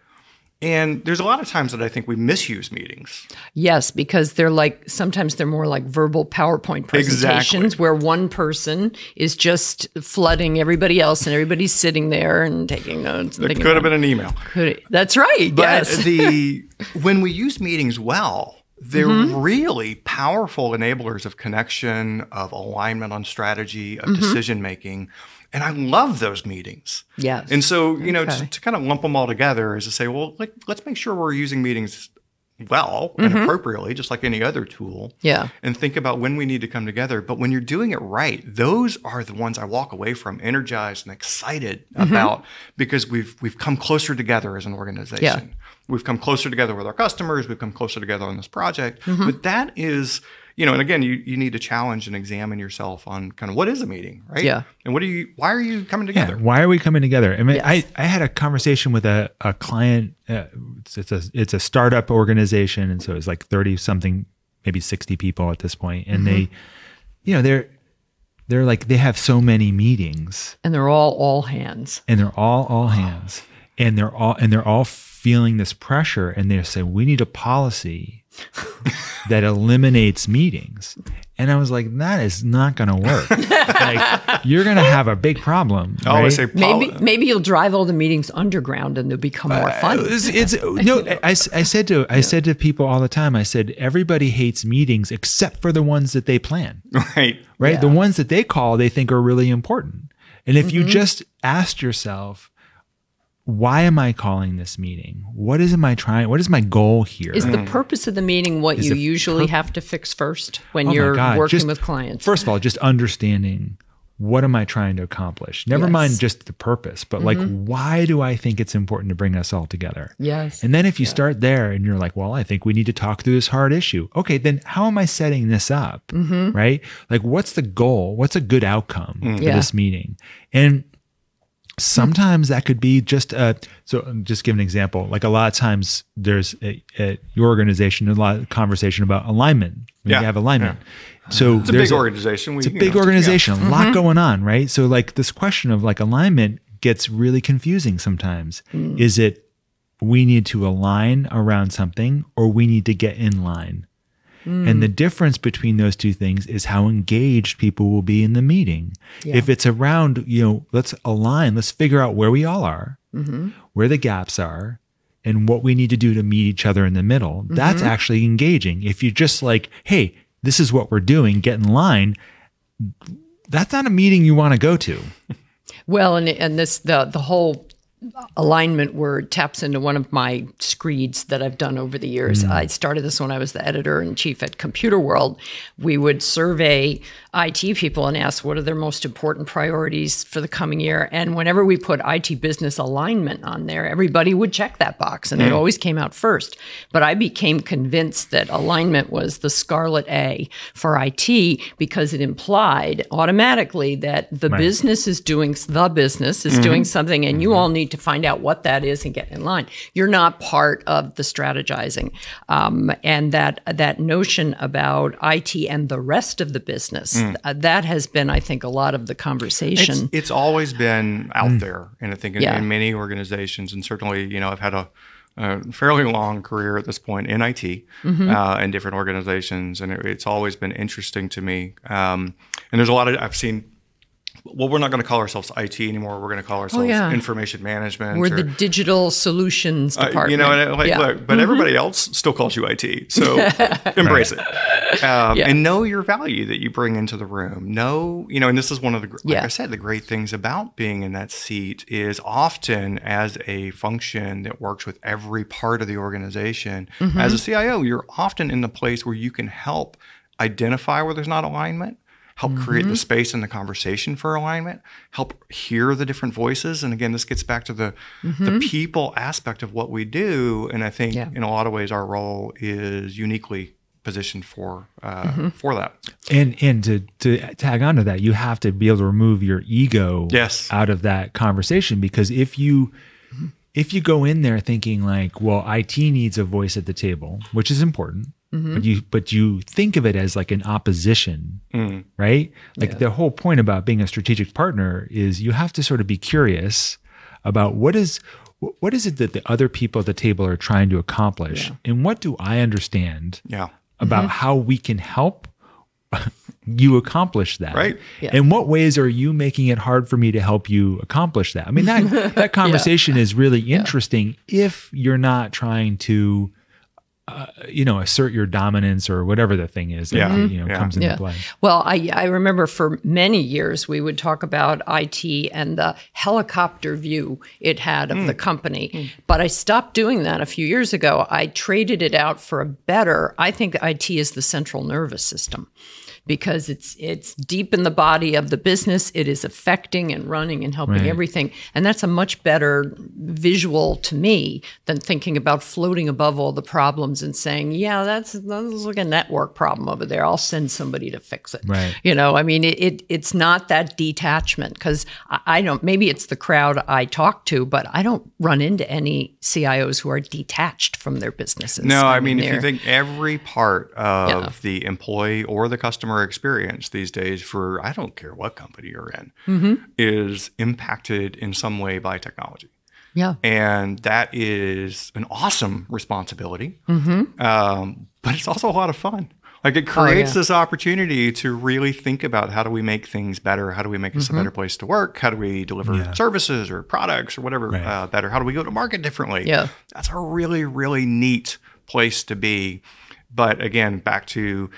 And there's a lot of times that I think we misuse meetings.
Yes, because they're like sometimes they're more like verbal PowerPoint presentations exactly. where one person is just flooding everybody else and everybody's sitting there and taking notes.
It could have been an email.
Could, that's right.
But
yes. <laughs>
the when we use meetings well, they're mm-hmm. really powerful enablers of connection, of alignment on strategy, of mm-hmm. decision making. And I love those meetings.
Yes.
And so, you know, to, to, kind of lump them all together is to say, well, like, let's make sure we're using meetings well and mm-hmm. appropriately, just like any other tool.
Yeah.
And think about when we need to come together. But when you're doing it right, those are the ones I walk away from energized and excited mm-hmm. about because we've we've come closer together as an organization. Yeah. We've come closer together with our customers. We've come closer together on this project. Mm-hmm. But that is you know, and again, you, you need to challenge and examine yourself on kind of what is a meeting, right?
Yeah.
And what are you, why are you coming together?
Yeah, why are we coming together? I mean, yes. I, I had a conversation with a, a client, uh, it's, it's, a, it's a startup organization. And so it's like 30 something, maybe 60 people at this point, And mm-hmm. they, you know, they're, they're like, they have so many meetings
and they're all, all hands
and they're all, all hands and they're all, and they're all feeling this pressure and they say, we need a policy that eliminates meetings. And I was like, that is not going to work. <laughs> like, you're going to have a big problem.
I always say,
maybe maybe you'll drive all the meetings underground and they'll become more uh, fun. Uh,
it's, it's <laughs> no. I, I said to I said to people all the time. I said everybody hates meetings except for the ones that they plan. <laughs>
Right.
Right. Yeah. The ones that they call they think are really important. And if mm-hmm. you just asked yourself, why am I calling this meeting? What is my trying? What is my goal here?
Is the purpose of the meeting what is you usually pur- have to fix first when oh you're working
just,
with clients?
First of all, just understanding what am I trying to accomplish? Never yes. mind just the purpose, but mm-hmm. like why do I think it's important to bring us all together?
Yes.
And then if you yeah. start there and you're like, well, I think we need to talk through this hard issue. Okay, then how am I setting this up? Mm-hmm. Right? Like what's the goal? What's a good outcome mm-hmm. for yeah. this meeting? And Sometimes that could be just a, so just give an example. Like a lot of times there's a, a, your organization, a lot of conversation about alignment. When yeah. you have alignment. Yeah. So
it's a big organization.
it's a big know, organization, yeah. a lot mm-hmm. going on, right? So like this question of like alignment gets really confusing sometimes. Mm. Is it we need to align around something or we need to get in line? Mm. And the difference between those two things is how engaged people will be in the meeting. Yeah. If it's around, you know, let's align, let's figure out where we all are, mm-hmm. where the gaps are, and what we need to do to meet each other in the middle. Mm-hmm. That's actually engaging. If you're just like, hey, this is what we're doing, get in line, that's not a meeting you want to go to.
Well, and and this the the whole alignment word taps into one of my screeds that I've done over the years. Mm. I started this when I was the editor in chief at Computerworld. We would survey IT people and ask what are their most important priorities for the coming year. And whenever we put IT business alignment on there, everybody would check that box and mm. it always came out first. But I became convinced that alignment was the scarlet A for IT because it implied automatically that the right. business is doing the business is mm-hmm. doing something and mm-hmm. you all need to find out what that is and get in line. You're not part of the strategizing, um, and that that notion about IT and the rest of the business mm. uh, that has been, I think, a lot of the conversation.
It's, it's always been out mm. there, and I think in, yeah. in, many organizations, and certainly, you know, I've had a a fairly long career at this point in IT mm-hmm. uh, and different organizations, and it, it's always been interesting to me. Um, and there's a lot of I've seen well, we're not going to call ourselves IT anymore. We're going to call oh, ourselves oh, yeah. information management.
We're or, the digital solutions department. Uh,
you know, like, yeah. look, but mm-hmm. everybody else still calls you IT. So <laughs> embrace it. Um, yeah. And know your value that you bring into the room. Know, you know, and this is one of the, like I said, the great things about being in that seat is often as a function that works with every part of the organization, mm-hmm. as a CIO, you're often in the place where you can help identify where there's not alignment help mm-hmm. create the mm-hmm. space and the conversation for alignment, help hear the different voices. And again, this gets back to the mm-hmm. the people aspect of what we do. And I think yeah. in a lot of ways, our role is uniquely positioned for uh, mm-hmm. for that.
And and to to tag on to that, you have to be able to remove your ego
yes.
out of that conversation because if you if you go in there thinking like, well, IT needs a voice at the table, which is important, Mm-hmm. But you but you think of it as like an opposition, mm. right? Like yeah. the whole point about being a strategic partner is you have to sort of be curious about what is what is it that the other people at the table are trying to accomplish yeah. and what do I understand
yeah.
about mm-hmm. how we can help <laughs> you accomplish that
right
yeah. in what ways are you making it hard for me to help you accomplish that i mean that <laughs> that conversation yeah. is really interesting yeah. if you're not trying to uh, you know, assert your dominance or whatever the thing is that yeah. you know yeah. comes into yeah. play.
Well, I I remember for many years we would talk about IT and the helicopter view it had of mm. the company, mm. but I stopped doing that a few years ago. I traded it out for a better. I think IT is the central nervous system because it's it's deep in the body of the business. It is affecting and running and helping right. everything, and that's a much better visual to me than thinking about floating above all the problems and saying, "Yeah, that's that's like a network problem over there. I'll send somebody to fix it."
Right.
You know, I mean, it, it it's not that detachment because I, I don't. Maybe it's the crowd I talk to, but I don't run into any CIOs who are detached from their businesses.
No, I mean, I mean if you think every part of yeah. the employee or the customer customer experience these days for I don't care what company you're in mm-hmm. is impacted in some way by technology.
Yeah.
And that is an awesome responsibility. Mm-hmm. Um, but it's also a lot of fun. Like it creates oh, yeah. this opportunity to really think about how do we make things better? How do we make this mm-hmm. a better place to work? How do we deliver yeah. services or products or whatever right. uh, better? How do we go to market differently?
Yeah.
That's a really, really neat place to be. But again, back to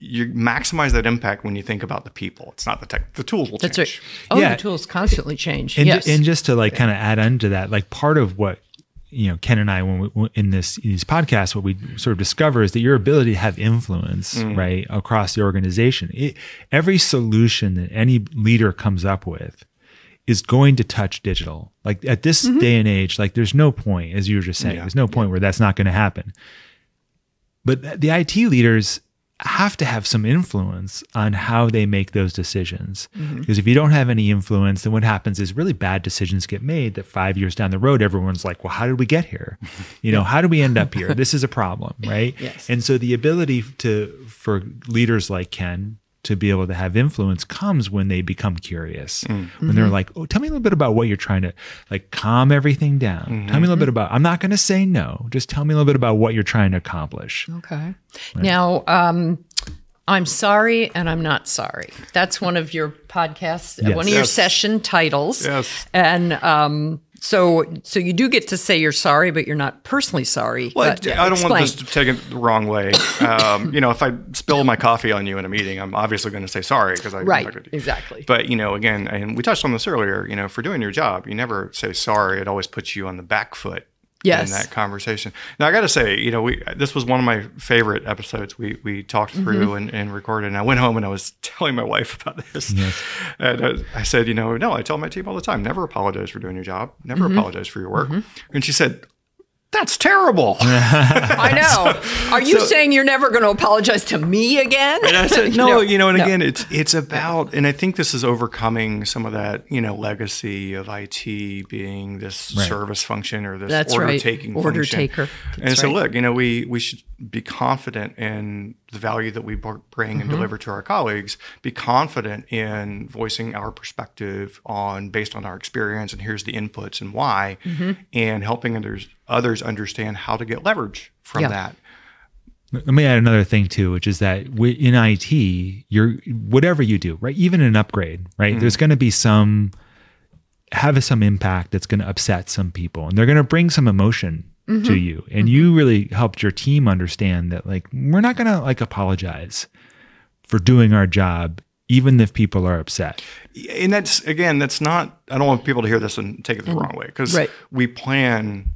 you maximize that impact when you think about the people. It's not the tech. The tools will That's change.
Right. Oh, yeah. the tools constantly change.
And,
yes.
and just to like kind of add on to that, like part of what you know Ken and I when we, in this in these podcasts, what we sort of discover is that your ability to have influence mm. right across the organization. It, every solution that any leader comes up with is going to touch digital. Like at this mm-hmm. day and age, like there's no point, as you were just saying, yeah. there's no point yeah. where that's not going to happen. But the IT leaders have to have some influence on how they make those decisions. Mm-hmm. Because if you don't have any influence, then what happens is really bad decisions get made that five years down the road, everyone's like, well, how did we get here? <laughs> You know, how do we end up here? This is a problem, <laughs> right?
Yes.
And so the ability to for leaders like Ken to be able to have influence comes when they become curious. Mm-hmm. When they're like, "Oh, tell me a little bit about what you're trying to like calm everything down. Mm-hmm. Tell me a little bit about I'm not going to say no. Just tell me a little bit about what you're trying to accomplish."
Okay. Right. Now, um I'm sorry and I'm not sorry. That's one of your podcasts, yes. one of your session titles.
Yes.
And um so, so you do get to say you're sorry, but you're not personally sorry.
Well,
but,
I don't explain. want this to take it the wrong way. Um, you know, if I spill my coffee on you in a meeting, I'm obviously going to say sorry because I
right exactly.
But you know, again, and we touched on this earlier. You know, for doing your job, you never say sorry. It always puts you on the back foot yes. in that conversation. Now I got to say, you know, we this was one of my favorite episodes we we talked through mm-hmm. and, and, recorded. And I went home and I was <laughs> telling my wife about this, yes. and I, I, said, you know, no, I tell my team all the time, never apologize for doing your job, never mm-hmm. apologize for your work. Mm-hmm. And she said, that's terrible. <laughs>
I know. Are you so, saying you're never going to apologize to me again?
And I said, <laughs> no, you know, and no. again, it's it's about, and I think this is overcoming some of that, you know, legacy of IT being this right. service function or this That's order right. taking
order
function.
taker.
That's and so, right. look, you know, we we should be confident in the value that we bring and mm-hmm. deliver to our colleagues. Be confident in voicing our perspective on based on our experience, and here's the inputs and why, mm-hmm. and helping others others understand how to get leverage from yeah. that.
let me add another thing too, which is that in IT, you're whatever you do, right? Even an upgrade, right? Mm. There's going to be some have some impact that's going to upset some people, and they're going to bring some emotion mm-hmm. to you. And mm-hmm. you really helped your team understand that, like, we're not going to like apologize for doing our job, even if people are upset.
And that's again, that's not. I don't want people to hear this and take it the mm-hmm. wrong way because right. we plan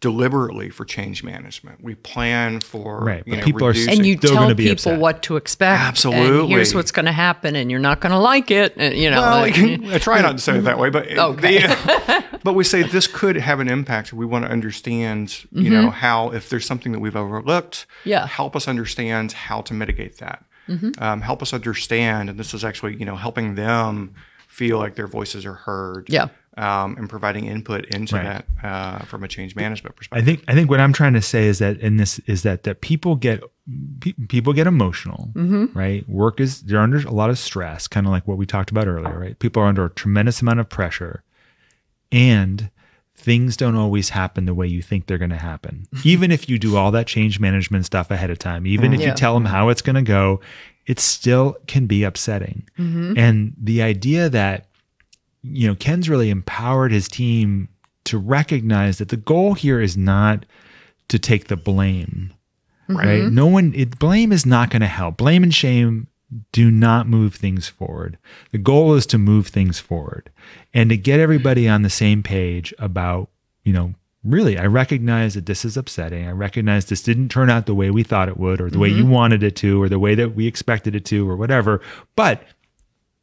deliberately for change management. We plan for
right, but know, people reducing.
are and you tell people
upset.
what to expect.
Absolutely,
and here's what's going to happen, and you're not going to like it. And, you know, well, <laughs>
I try not to say it that way, but okay. the, <laughs> <laughs> but we say this could have an impact. We want to understand, you mm-hmm. know, how if there's something that we've overlooked,
yeah,
help us understand how to mitigate that. Mm-hmm. Um, help us understand, and this is actually, you know, helping them feel like their voices are heard.
Yeah
um, and providing input into right. that uh, from a change management perspective.
I think I think what I'm trying to say is that in this is that that people get pe- people get emotional, mm-hmm. right? Work is they're under a lot of stress, kind of like what we talked about earlier, right? People are under a tremendous amount of pressure, and things don't always happen the way you think they're going to happen. <laughs> even if you do all that change management stuff ahead of time, even if yeah. you tell them how it's going to go, it still can be upsetting. Mm-hmm. And the idea that you know, Ken's really empowered his team to recognize that the goal here is not to take the blame, mm-hmm. right? No one, it, blame is not going to help. Blame and shame do not move things forward. The goal is to move things forward and to get everybody on the same page about, you know, really, I recognize that this is upsetting. I recognize this didn't turn out the way we thought it would, or the mm-hmm. way you wanted it to, or the way that we expected it to, or whatever. But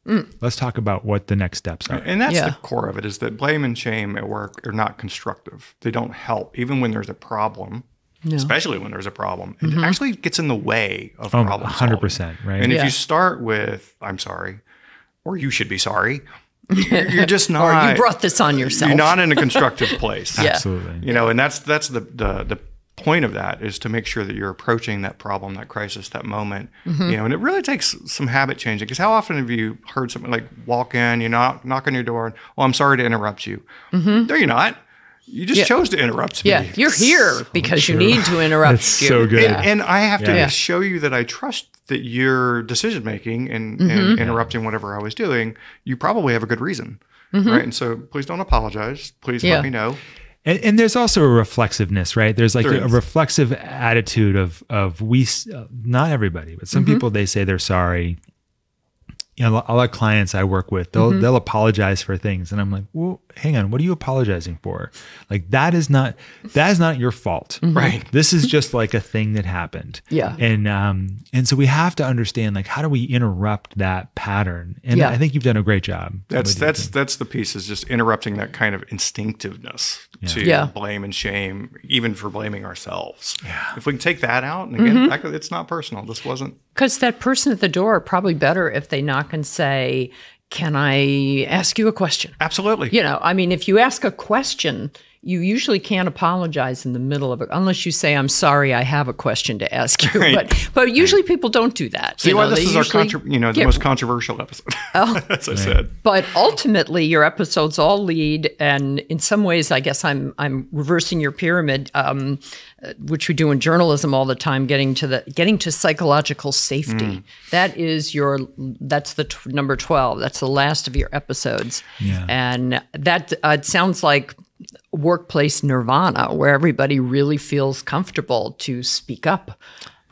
Mm. Let's talk about what the next steps are.
And that's yeah. the core of it is that blame and shame at work are not constructive. They don't help, even when there's a problem. No. Especially when there's a problem, it mm-hmm. actually gets in the way of oh, problem 100%,
solving. right?
And yeah. if you start with "I'm sorry," or "You should be sorry," you're just not. <laughs>
or you brought this on yourself.
You're not in a constructive place. <laughs>
yeah. Absolutely.
You know, and that's that's the the the point of that is to make sure that you're approaching that problem, that crisis, that moment. Mm-hmm. You know, and it really takes some habit changing. Because how often have you heard something like walk in, you knock knock on your door, and oh, I'm sorry to interrupt you. Mm-hmm. No, you're not. You just yeah. chose to interrupt
me. Yeah, you're here <laughs> because you need to interrupt
That's you. So good.
And, and I have to yeah. show you that I trust that your decision making and, mm-hmm. and, interrupting whatever I was doing, you probably have a good reason. Mm-hmm. Right. And so please don't apologize. Please yeah. let me know.
And, and, there's also a reflexiveness, right? There's like there a, a, reflexive attitude of of we, uh, not everybody, but some mm-hmm. people they say they're sorry, you know, a lot of clients I work with, they'll mm-hmm. they'll apologize for things, and I'm like, well, hang on, what are you apologizing for? Like that is not that is not your fault,
mm-hmm. right? <laughs>
This is just like a thing that happened,
yeah.
And um and so we have to understand like how do we interrupt that pattern? And yeah. I think you've done a great job.
That's that's that's the piece is just interrupting that kind of instinctiveness yeah. to yeah. blame and shame, even for blaming ourselves.
Yeah.
If we can take that out, and again, mm-hmm. it's not personal. This wasn't
because that person at the door probably better if they knock and say, Can I ask you a question?
Absolutely.
You know, I mean, if you ask a question, you usually can't apologize in the middle of it unless you say i'm sorry i have a question to ask you right. but but usually people don't do that
see why this is our contra- you know the get, most controversial episode <laughs> oh, as i right. said
but ultimately your episodes all lead and in some ways i guess i'm i'm reversing your pyramid um, which we do in journalism all the time getting to the getting to psychological safety mm. that is your that's the t- number 12 that's the last of your episodes
yeah.
and that uh, it sounds like workplace nirvana where everybody really feels comfortable to speak up.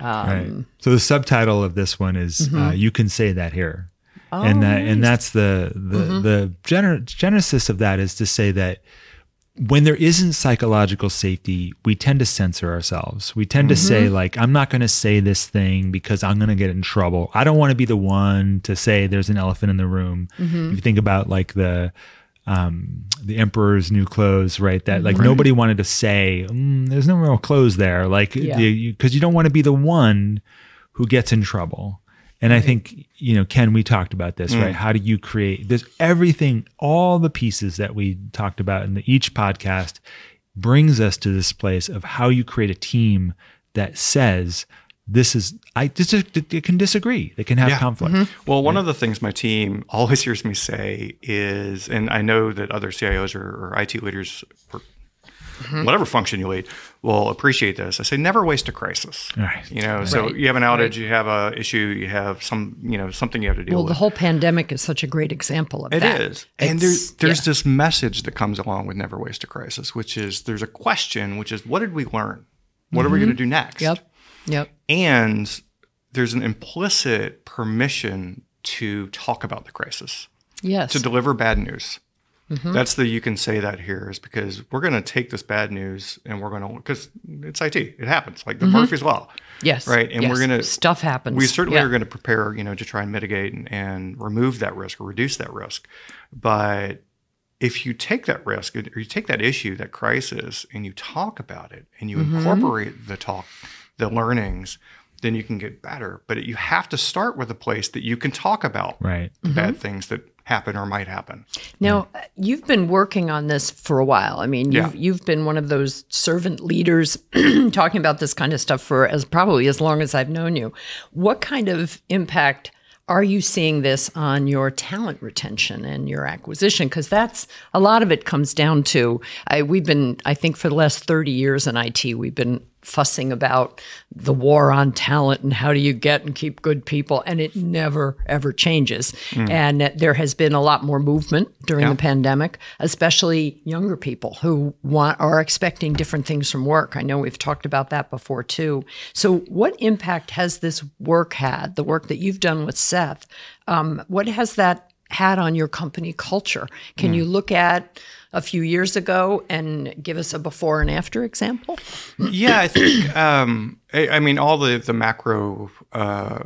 Um, right. So the subtitle of this one is mm-hmm. uh, "You Can Say That Here," oh, and that, nice. and that's the the mm-hmm. the gener- genesis of that is to say that when there isn't psychological safety, we tend to censor ourselves. We tend mm-hmm. to say mm-hmm. like, "I'm not going to say this thing because I'm going to get in trouble." I don't want to be the one to say there's an elephant in the room. Mm-hmm. If you think about like the um, the emperor's new clothes, right? That like right. nobody wanted to say, mm, "There's no real clothes there," like because yeah. you, you, don't want to be the one who gets in trouble. And right. I think you know, Ken, we talked about this, mm. right? How do you create this? Everything, all the pieces that we talked about in the, each podcast brings us to this place of how you create a team that says this is I just can disagree. They can have yeah. conflict.
Mm-hmm. Well, one of the things my team always <laughs> hears me say is, and I know that other CIOs or, or IT leaders mm-hmm. whatever function you lead will appreciate this. I say never waste a crisis. Right. You know, right. so you have an outage, right. you have a issue, you have some, you know, something you have to deal
well,
with.
Well, the whole pandemic is such a great example of
it
that.
It is. and there's there's yeah. this message that comes along with never waste a crisis, which is there's a question, which is what did we learn? What mm-hmm. are we mm-hmm. going to do next?
Yep. Yep.
And there's an implicit permission to talk about the crisis.
Yes.
To deliver bad news. Mm-hmm. That's the you can say that here is because we're going to take this bad news and we're going to because it's IT. It happens like the mm-hmm. Murphy's law.
Yes.
Right. And
yes.
we're going to
stuff happens.
We certainly yeah. are going to prepare, you know, to try and mitigate and, and remove that risk or reduce that risk. But if you take that risk or you take that issue, that crisis, and you talk about it and you mm-hmm. incorporate the talk, the learnings, then you can get better. But you have to start with a place that you can talk about
right.
Mm-hmm. bad things that happen or might happen.
Now, yeah. you've been working on this for a while. I mean, you've, yeah. you've been one of those servant leaders <clears throat> talking about this kind of stuff for as probably as long as I've known you. What kind of impact are you seeing this on your talent retention and your acquisition? Because that's a lot of it comes down to I, we've been, I think, for the last 30 years in IT, we've been fussing about the war on talent and how do you get and keep good people and it never ever changes mm. and there has been a lot more movement during yeah. the pandemic especially younger people who want are expecting different things from work i know we've talked about that before too so what impact has this work had the work that you've done with seth um, what has that had on your company culture can mm. you look at a few years ago and give us a before and after example?
yeah, I think, <coughs> um, I, I, mean, all the, the macro uh,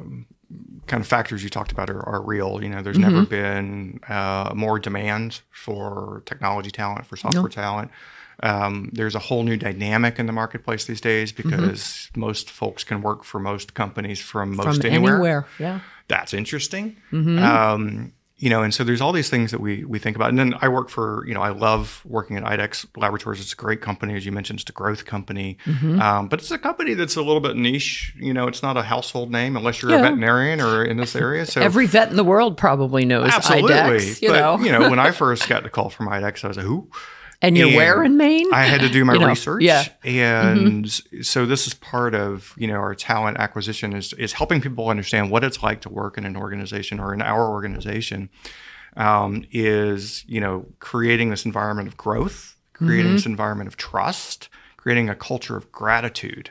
kind of factors you talked about are, are real. You know, there's mm-hmm. never been uh, more demand for technology talent, for software no. talent. Um, there's a whole new dynamic in the marketplace these days mm-hmm. because mm-hmm. most folks can work for most companies from most
from
anywhere.
anywhere. Yeah,
that's interesting. Mm-hmm. Um, you know, and so there's all these things that we we think about. And then I work for, you know, I love working at IDEXX Laboratories. It's a great company, as you mentioned, it's a growth company, mm-hmm. um, but it's a company that's a little bit niche. You know, it's not a household name unless you're yeah. a veterinarian or in this area. So
every vet in the world probably knows absolutely. IDEXX. You
but
know,
you know, when I <laughs> first got the call from IDEXX, I was like, who?
And you're and where in Maine?
I had to do my you know, research.
Yeah.
And mm-hmm. so this is part of, you know, our talent acquisition is is helping people understand what it's like to work in an organization or in our organization um, is you know creating this environment of growth, creating mm-hmm. this environment of trust, creating a culture of gratitude.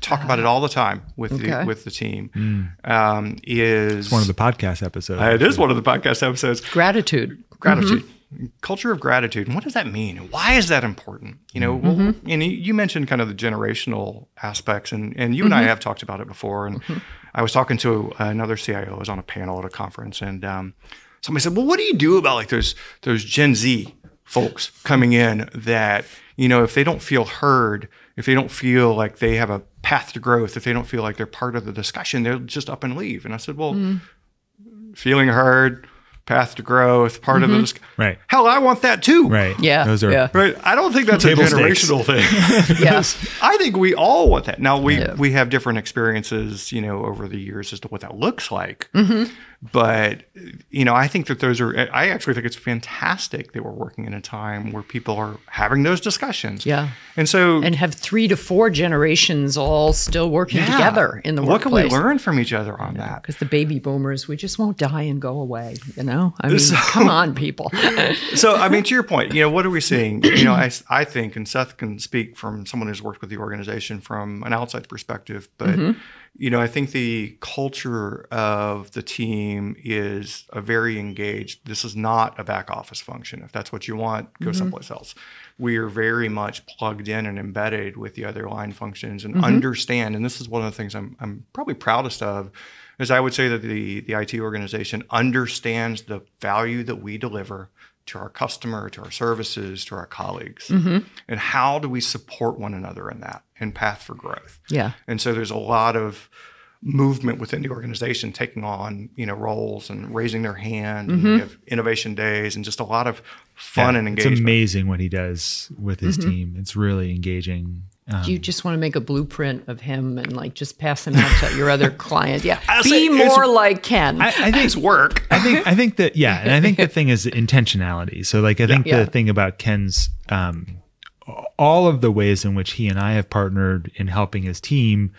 Talk about it all the time with okay. the with the team. Mm. Um, is
it's one of the podcast episodes.
Uh, it is one of the podcast episodes.
Gratitude.
Gratitude. Mm-hmm. Culture of gratitude. And what does that mean? Why is that important? You know, mm-hmm. well, and you mentioned kind of the generational aspects, and, and you and I mm-hmm. have talked about it before. And mm-hmm. I was talking to another CIO. I was on a panel at a conference, and um, somebody said, "Well, what do you do about like those those Gen Z folks coming in that you know if they don't feel heard, if they don't feel like they have a path to growth, if they don't feel like they're part of the discussion, they'll just up and leave." And I said, "Well, mm. feeling heard." Path to growth, part mm-hmm. of this.
Right.
Hell, I want that too.
Right.
Yeah.
Those are
yeah.
right. I don't think that's a generational thing. <laughs>
yes. <laughs>
I think we all want that. Now we yeah. we have different experiences, you know, over the years as to what that looks like. Mm-hmm. But you know, I think that those are. I actually think it's fantastic that we're working in a time where people are having those discussions.
Yeah,
and so
and have three to four generations all still working yeah. together in the
what
workplace.
What can we learn from each other on that?
Because the baby boomers, we just won't die and go away. You know, I mean, so, come on, people. <laughs>
so, I mean, to your point, you know, what are we seeing? You know, I I think, and Seth can speak from someone who's worked with the organization from an outside perspective, but. Mm-hmm you know, I think the culture of the team is a very engaged. This is not a back office function. If that's what you want, go mm-hmm. someplace else. We are very much plugged in and embedded with the other line functions and mm-hmm. understand. And this is one of the things I'm, I'm probably proudest of, is I would say that the the IT organization understands the value that we deliver to our customer, to our services, to our colleagues, mm-hmm. and how do we support one another in that and path for growth.
Yeah.
And so there's a lot of movement within the organization taking on you know roles and raising their hand mm-hmm. and we have innovation days and just a lot of fun yeah, and engagement
it's amazing what he does with his mm-hmm. team it's really engaging
um, Do you just want to make a blueprint of him and like just pass him out to your other <laughs> client? Yeah, i be more like Ken.
I, I think it's work.
I think I think that yeah, and I think the thing is <laughs> intentionality. So like I think yeah, the yeah. thing about Ken's um, all of the ways in which he and I have partnered in helping his team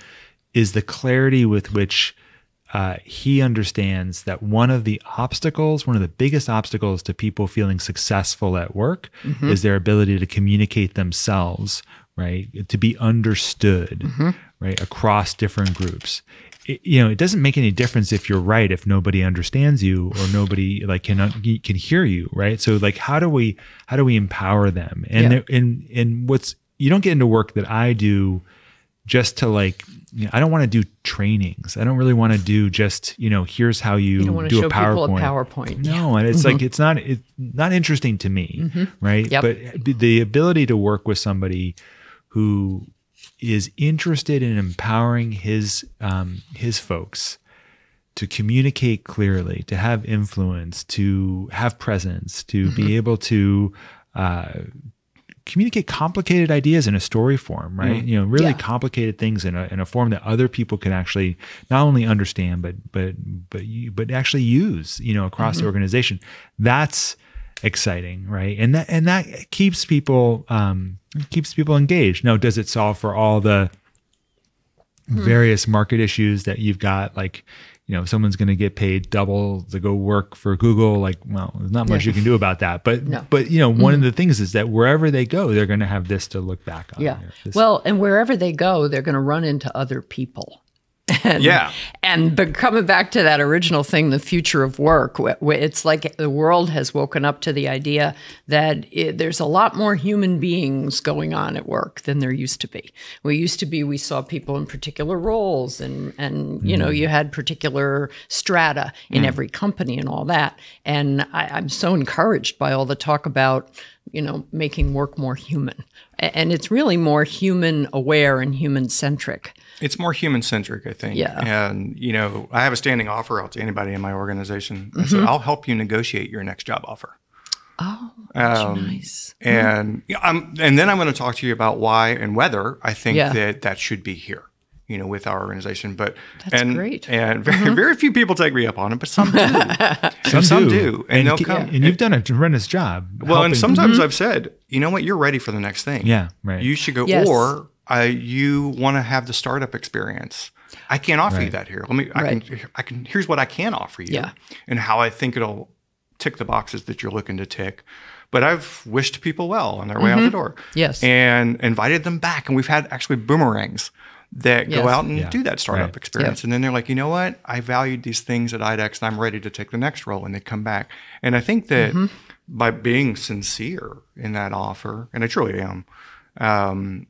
is the clarity with which uh, he understands that one of the obstacles, one of the biggest obstacles to people feeling successful at work mm-hmm. is their ability to communicate themselves, right? To be understood, mm-hmm. right? Across different groups. It, you know, it doesn't make any difference if you're right if nobody understands you or nobody like can can hear you, right? So like, how do we how do we empower them? And yeah. and and what's you don't get into work that I do just to like you know, I don't want to do trainings. I don't really want to do just you know here's how you,
you
do
a
PowerPoint.
A PowerPoint.
No, and it's mm-hmm. like it's not it's not interesting to me, mm-hmm. right?
Yep.
But the ability to work with somebody who is interested in empowering his um, his folks to communicate clearly, to have influence, to have presence, to mm-hmm. be able to uh, communicate complicated ideas in a story form, right? Mm. You know, really yeah. complicated things in a, in a form that other people can actually not only understand but but but you, but actually use, you know, across mm-hmm. the organization. That's exciting, right? And that and that keeps people um, keeps people engaged. Now, does it solve for all the hmm. various market issues that you've got, like you know someone's going to get paid double to go work for Google like well there's not much yeah. you can do about that but no. but you know one mm-hmm. of the things is that wherever they go they're going to have this to look back on
yeah well and wherever they go they're going to run into other people
and, yeah.
And but coming back to that original thing, the future of work, it's like the world has woken up to the idea that it, there's a lot more human beings going on at work than there used to be. We used to be, we saw people in particular roles and, and you know, mm. you had particular strata in mm. every company and all that. And I, I'm so encouraged by all the talk about you know, making work more human. And it's really more human aware and human centric.
It's more human centric, I think.
Yeah.
And, you know, I have a standing offer out to anybody in my organization. Mm-hmm. I said, I'll help you negotiate your next job offer.
Oh, um, nice.
And mm-hmm. and then I'm going to talk to you about why and whether I think yeah. that that should be here, you know, with our organization. But
that's
and,
great.
And very, <laughs> mm-hmm. very few people take me up on it, but some do. <laughs> some, some do. do.
And, and they'll come. And you've done a tremendous job.
Well, helping. and sometimes mm-hmm. I've said, you know what, you're ready for the next thing.
Yeah, right.
You should go. Yes. Or uh, you want to have the startup experience. I can't offer right. you that here. Let me. I right. can. I can. Here's what I can offer you.
Yeah.
And how I think it'll tick the boxes that you're looking to tick. But I've wished people well on their way mm-hmm. out the mm-hmm. door.
Yes.
And invited them back, and we've had actually boomerangs that yes. go out and yeah. do that startup right. experience. Yep. And then they're like, you know what? I valued these things at IDEXX and I'm ready to take the next role. And they come back. And I think that mm-hmm. by being sincere in that offer, and I truly am, um,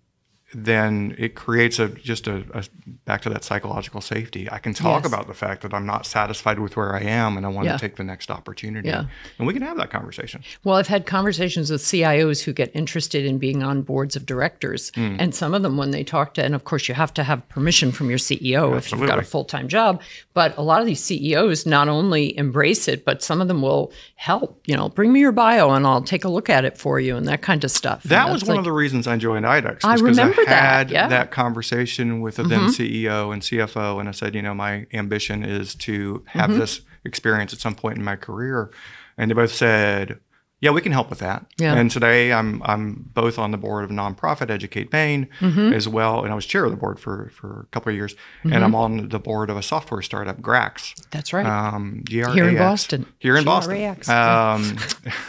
then it creates a just a, a, back to that psychological safety. I can talk yes. about the fact that I'm not satisfied with where I am and I want yeah. to take the next opportunity.
Yeah.
And we can have that conversation.
Well, I've had conversations with CIOs who get interested in being on boards of directors. Mm. And some of them, when they talk to, and of course, you have to have permission from your CEO Absolutely. if you've got a full time job. But a lot of these CEOs not only embrace it, but some of them will help, you know, bring me your bio and I'll take a look at it for you and that kind of stuff.
That was one like, of the reasons I joined IDEXX.
I remember
remember had
that, yeah.
that conversation with the mm-hmm. then CEO and CFO, and I said, you know, my ambition is to have mm-hmm. this experience at some point in my career, and they both said, yeah, we can help with that.
Yeah.
And today I'm I'm both on the board of nonprofit, Educate Maine, mm-hmm. as well, and I was chair of the board for for a couple of years, mm-hmm. and I'm on the board of a software startup, Grax.
That's right.
Um, G-R-A-X.
Here in Boston.
Here in G-R-A-X. Boston. Um,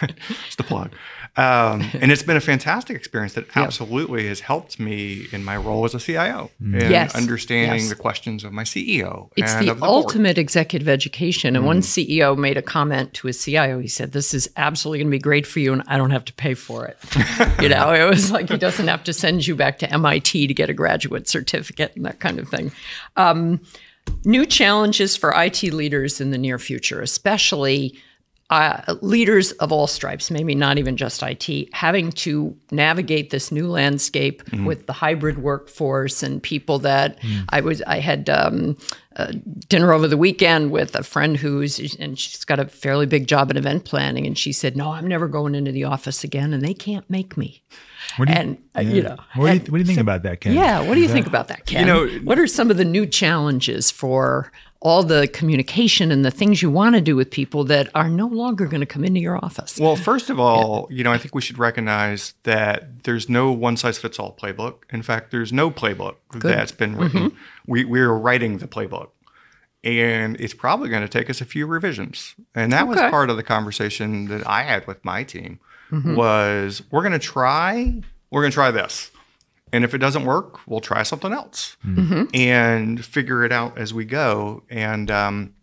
<laughs> <laughs> it's the plug. Um, and it's been a fantastic experience that absolutely has helped me in my role as a CIO mm. and yes. understanding yes. the questions of my CEO.
It's the,
the,
ultimate board. executive education. And mm. one CEO made a comment to his CIO. He said, This is absolutely going to be great for you, and I don't have to pay for it. you know, it was like he doesn't have to send you back to MIT to get a graduate certificate and that kind of thing. Um, new challenges for IT leaders in the near future, especially uh, leaders of all stripes, maybe not even just IT, having to navigate this new landscape mm-hmm. with the hybrid workforce and people that mm. I was. I had um, dinner over the weekend with a friend who's and she's got a fairly big job in event planning, and she said, "No, I'm never going into the office again, and they can't make me."
What do
you, and uh, yeah. you know,
what do you, what do you think so, about that, Ken?
Yeah, what do you that, think about that, Ken?
You know,
what are some of the new challenges for all the communication and the things you want to do with people that are no longer going to come into your office.
Well, first of all, yeah. you know, I think we should recognize that there's no one size fits all playbook. In fact, there's no playbook Good. that's been written. Mm-hmm. We we're writing the playbook. And it's probably going to take us a few revisions. And that okay. was part of the conversation that I had with my team mm-hmm. was we're going to try, we're going to try this and if it doesn't work, we'll try something else mm-hmm. and figure it out as we go. And um,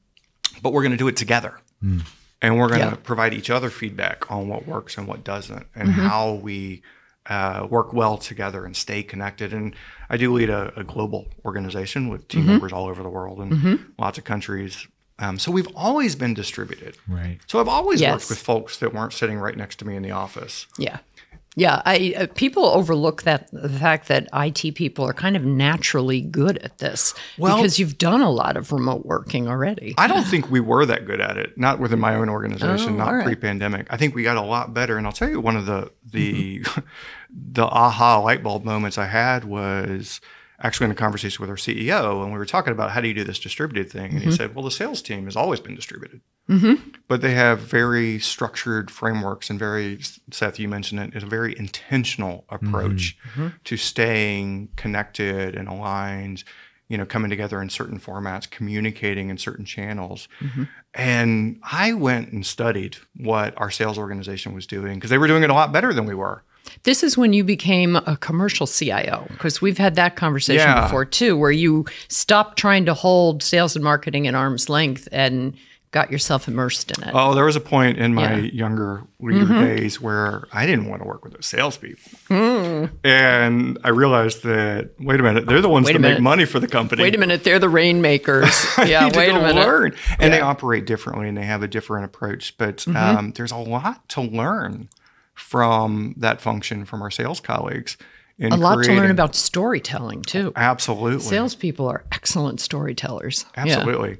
but we're going to do it together, mm. and we're going to yeah. provide each other feedback on what works and what doesn't, and mm-hmm. how we uh, work well together and stay connected. And I do lead a, a global organization with team mm-hmm. members all over the world and mm-hmm. lots of countries. Um, so we've always been distributed.
Right.
So I've always yes. worked with folks that weren't sitting right next to me in the office.
Yeah. Yeah, I, uh, people overlook that the fact that IT people are kind of naturally good at this well, because you've done a lot of remote working already.
I don't think we were that good at it, not within my own organization, oh, not right. pre-pandemic. I think we got a lot better, and I'll tell you one of the the mm-hmm. <laughs> the aha light bulb moments I had was actually in a conversation with our CEO, and we were talking about how do you do this distributed thing, and mm-hmm. he said, "Well, the sales team has always been distributed." Mm-hmm. But they have very structured frameworks and very, Seth, you mentioned it, is a very intentional approach mm-hmm. mm-hmm. to staying connected and aligned, you know, coming together in certain formats, communicating in certain channels. Mm-hmm. And I went and studied what our sales organization was doing because they were doing it a lot better than we were.
This is when you became a commercial CIO because we've had that conversation yeah. before too, where you stopped trying to hold sales and marketing at arm's length and got yourself immersed in it?
Oh, there was a point in my yeah. younger leader mm-hmm. days where I didn't want to work with those salespeople. Mm. And I realized that, wait a minute, they're the ones that make money for the company.
Wait a minute, they're the rainmakers. <laughs> yeah, wait a minute.
Learn. And yeah. they operate differently and they have a different approach. But mm-hmm. um, there's a lot to learn from that function from our sales colleagues.
a lot creating. to learn about storytelling too.
Absolutely.
Salespeople are excellent storytellers.
Absolutely.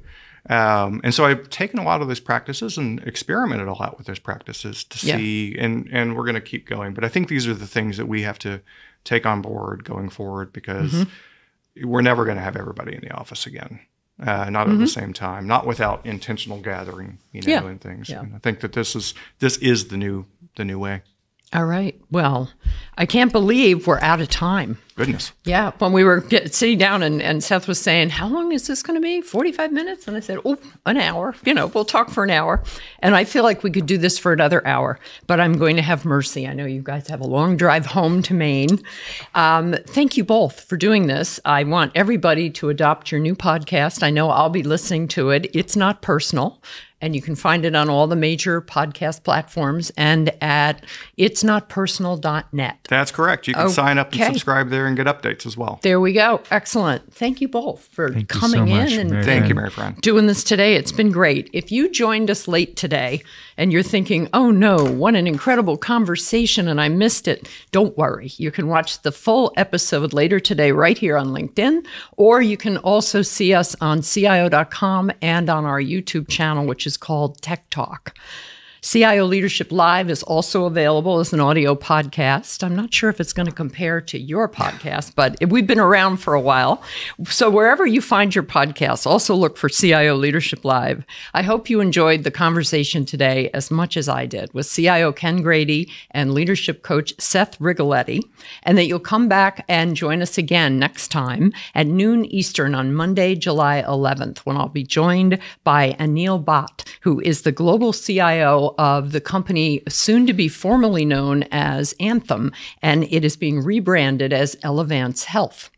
Yeah. Um, and so I've taken a lot of those practices and experimented a lot with those practices to see, yeah. and and we're going to keep going. But I think these are the things that we have to take on board going forward because mm-hmm. we're never going to have everybody in the office again. Uh, not mm-hmm. at the mm-hmm. same time, not without intentional gathering, you know, yeah. and things. Yeah. And I think that this is this is the new the new way.
All right. Well, I can't believe we're out of time.
Goodness.
Yeah. When we were get, sitting down and, and Seth was saying, How long is this going to be? 45 minutes? And I said, Oh, an hour. You know, we'll talk for an hour. And I feel like we could do this for another hour, but I'm going to have mercy. I know you guys have a long drive home to Maine. Um, thank you both for doing this. I want everybody to adopt your new podcast. I know I'll be listening to it. It's not personal and you can find it on all the major podcast platforms and at itsnotpersonal.net.
That's correct. You can okay. sign up and subscribe there and get updates as well.
There we go. Excellent. Thank you both for Thank coming so in and
Mary Thank you, Maryfran.
doing this today. It's been great. If you joined us late today and you're thinking, "Oh no, what an incredible conversation and I missed it." Don't worry. You can watch the full episode later today right here on LinkedIn or you can also see us on cio.com and on our YouTube channel which is called Tech Talk. CIO Leadership Live is also available as an audio podcast. I'm not sure if it's going to compare to your podcast, but we've been around for a while. So wherever you find your podcasts, also look for CIO Leadership Live. I hope you enjoyed the conversation today as much as I did with CIO Ken Grady and leadership coach Seth Rigoletti, and that you'll come back and join us again next time at noon Eastern on Monday, July 11th, when I'll be joined by Anil Bhatt, who is the global CIO of the company soon to be formally known as Anthem, and it is being rebranded as Elevance Health.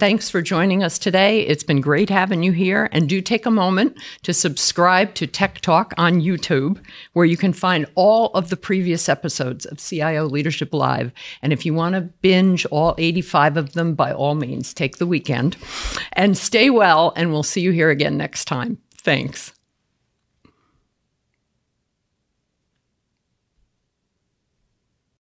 Thanks for joining us today. It's been great having you here. And do take a moment to subscribe to Tech Talk on YouTube, where you can find all of the previous episodes of CIO Leadership Live. And if you want to binge all 85 of them, by all means, take the weekend. And stay well, and we'll see you here again next time. Thanks.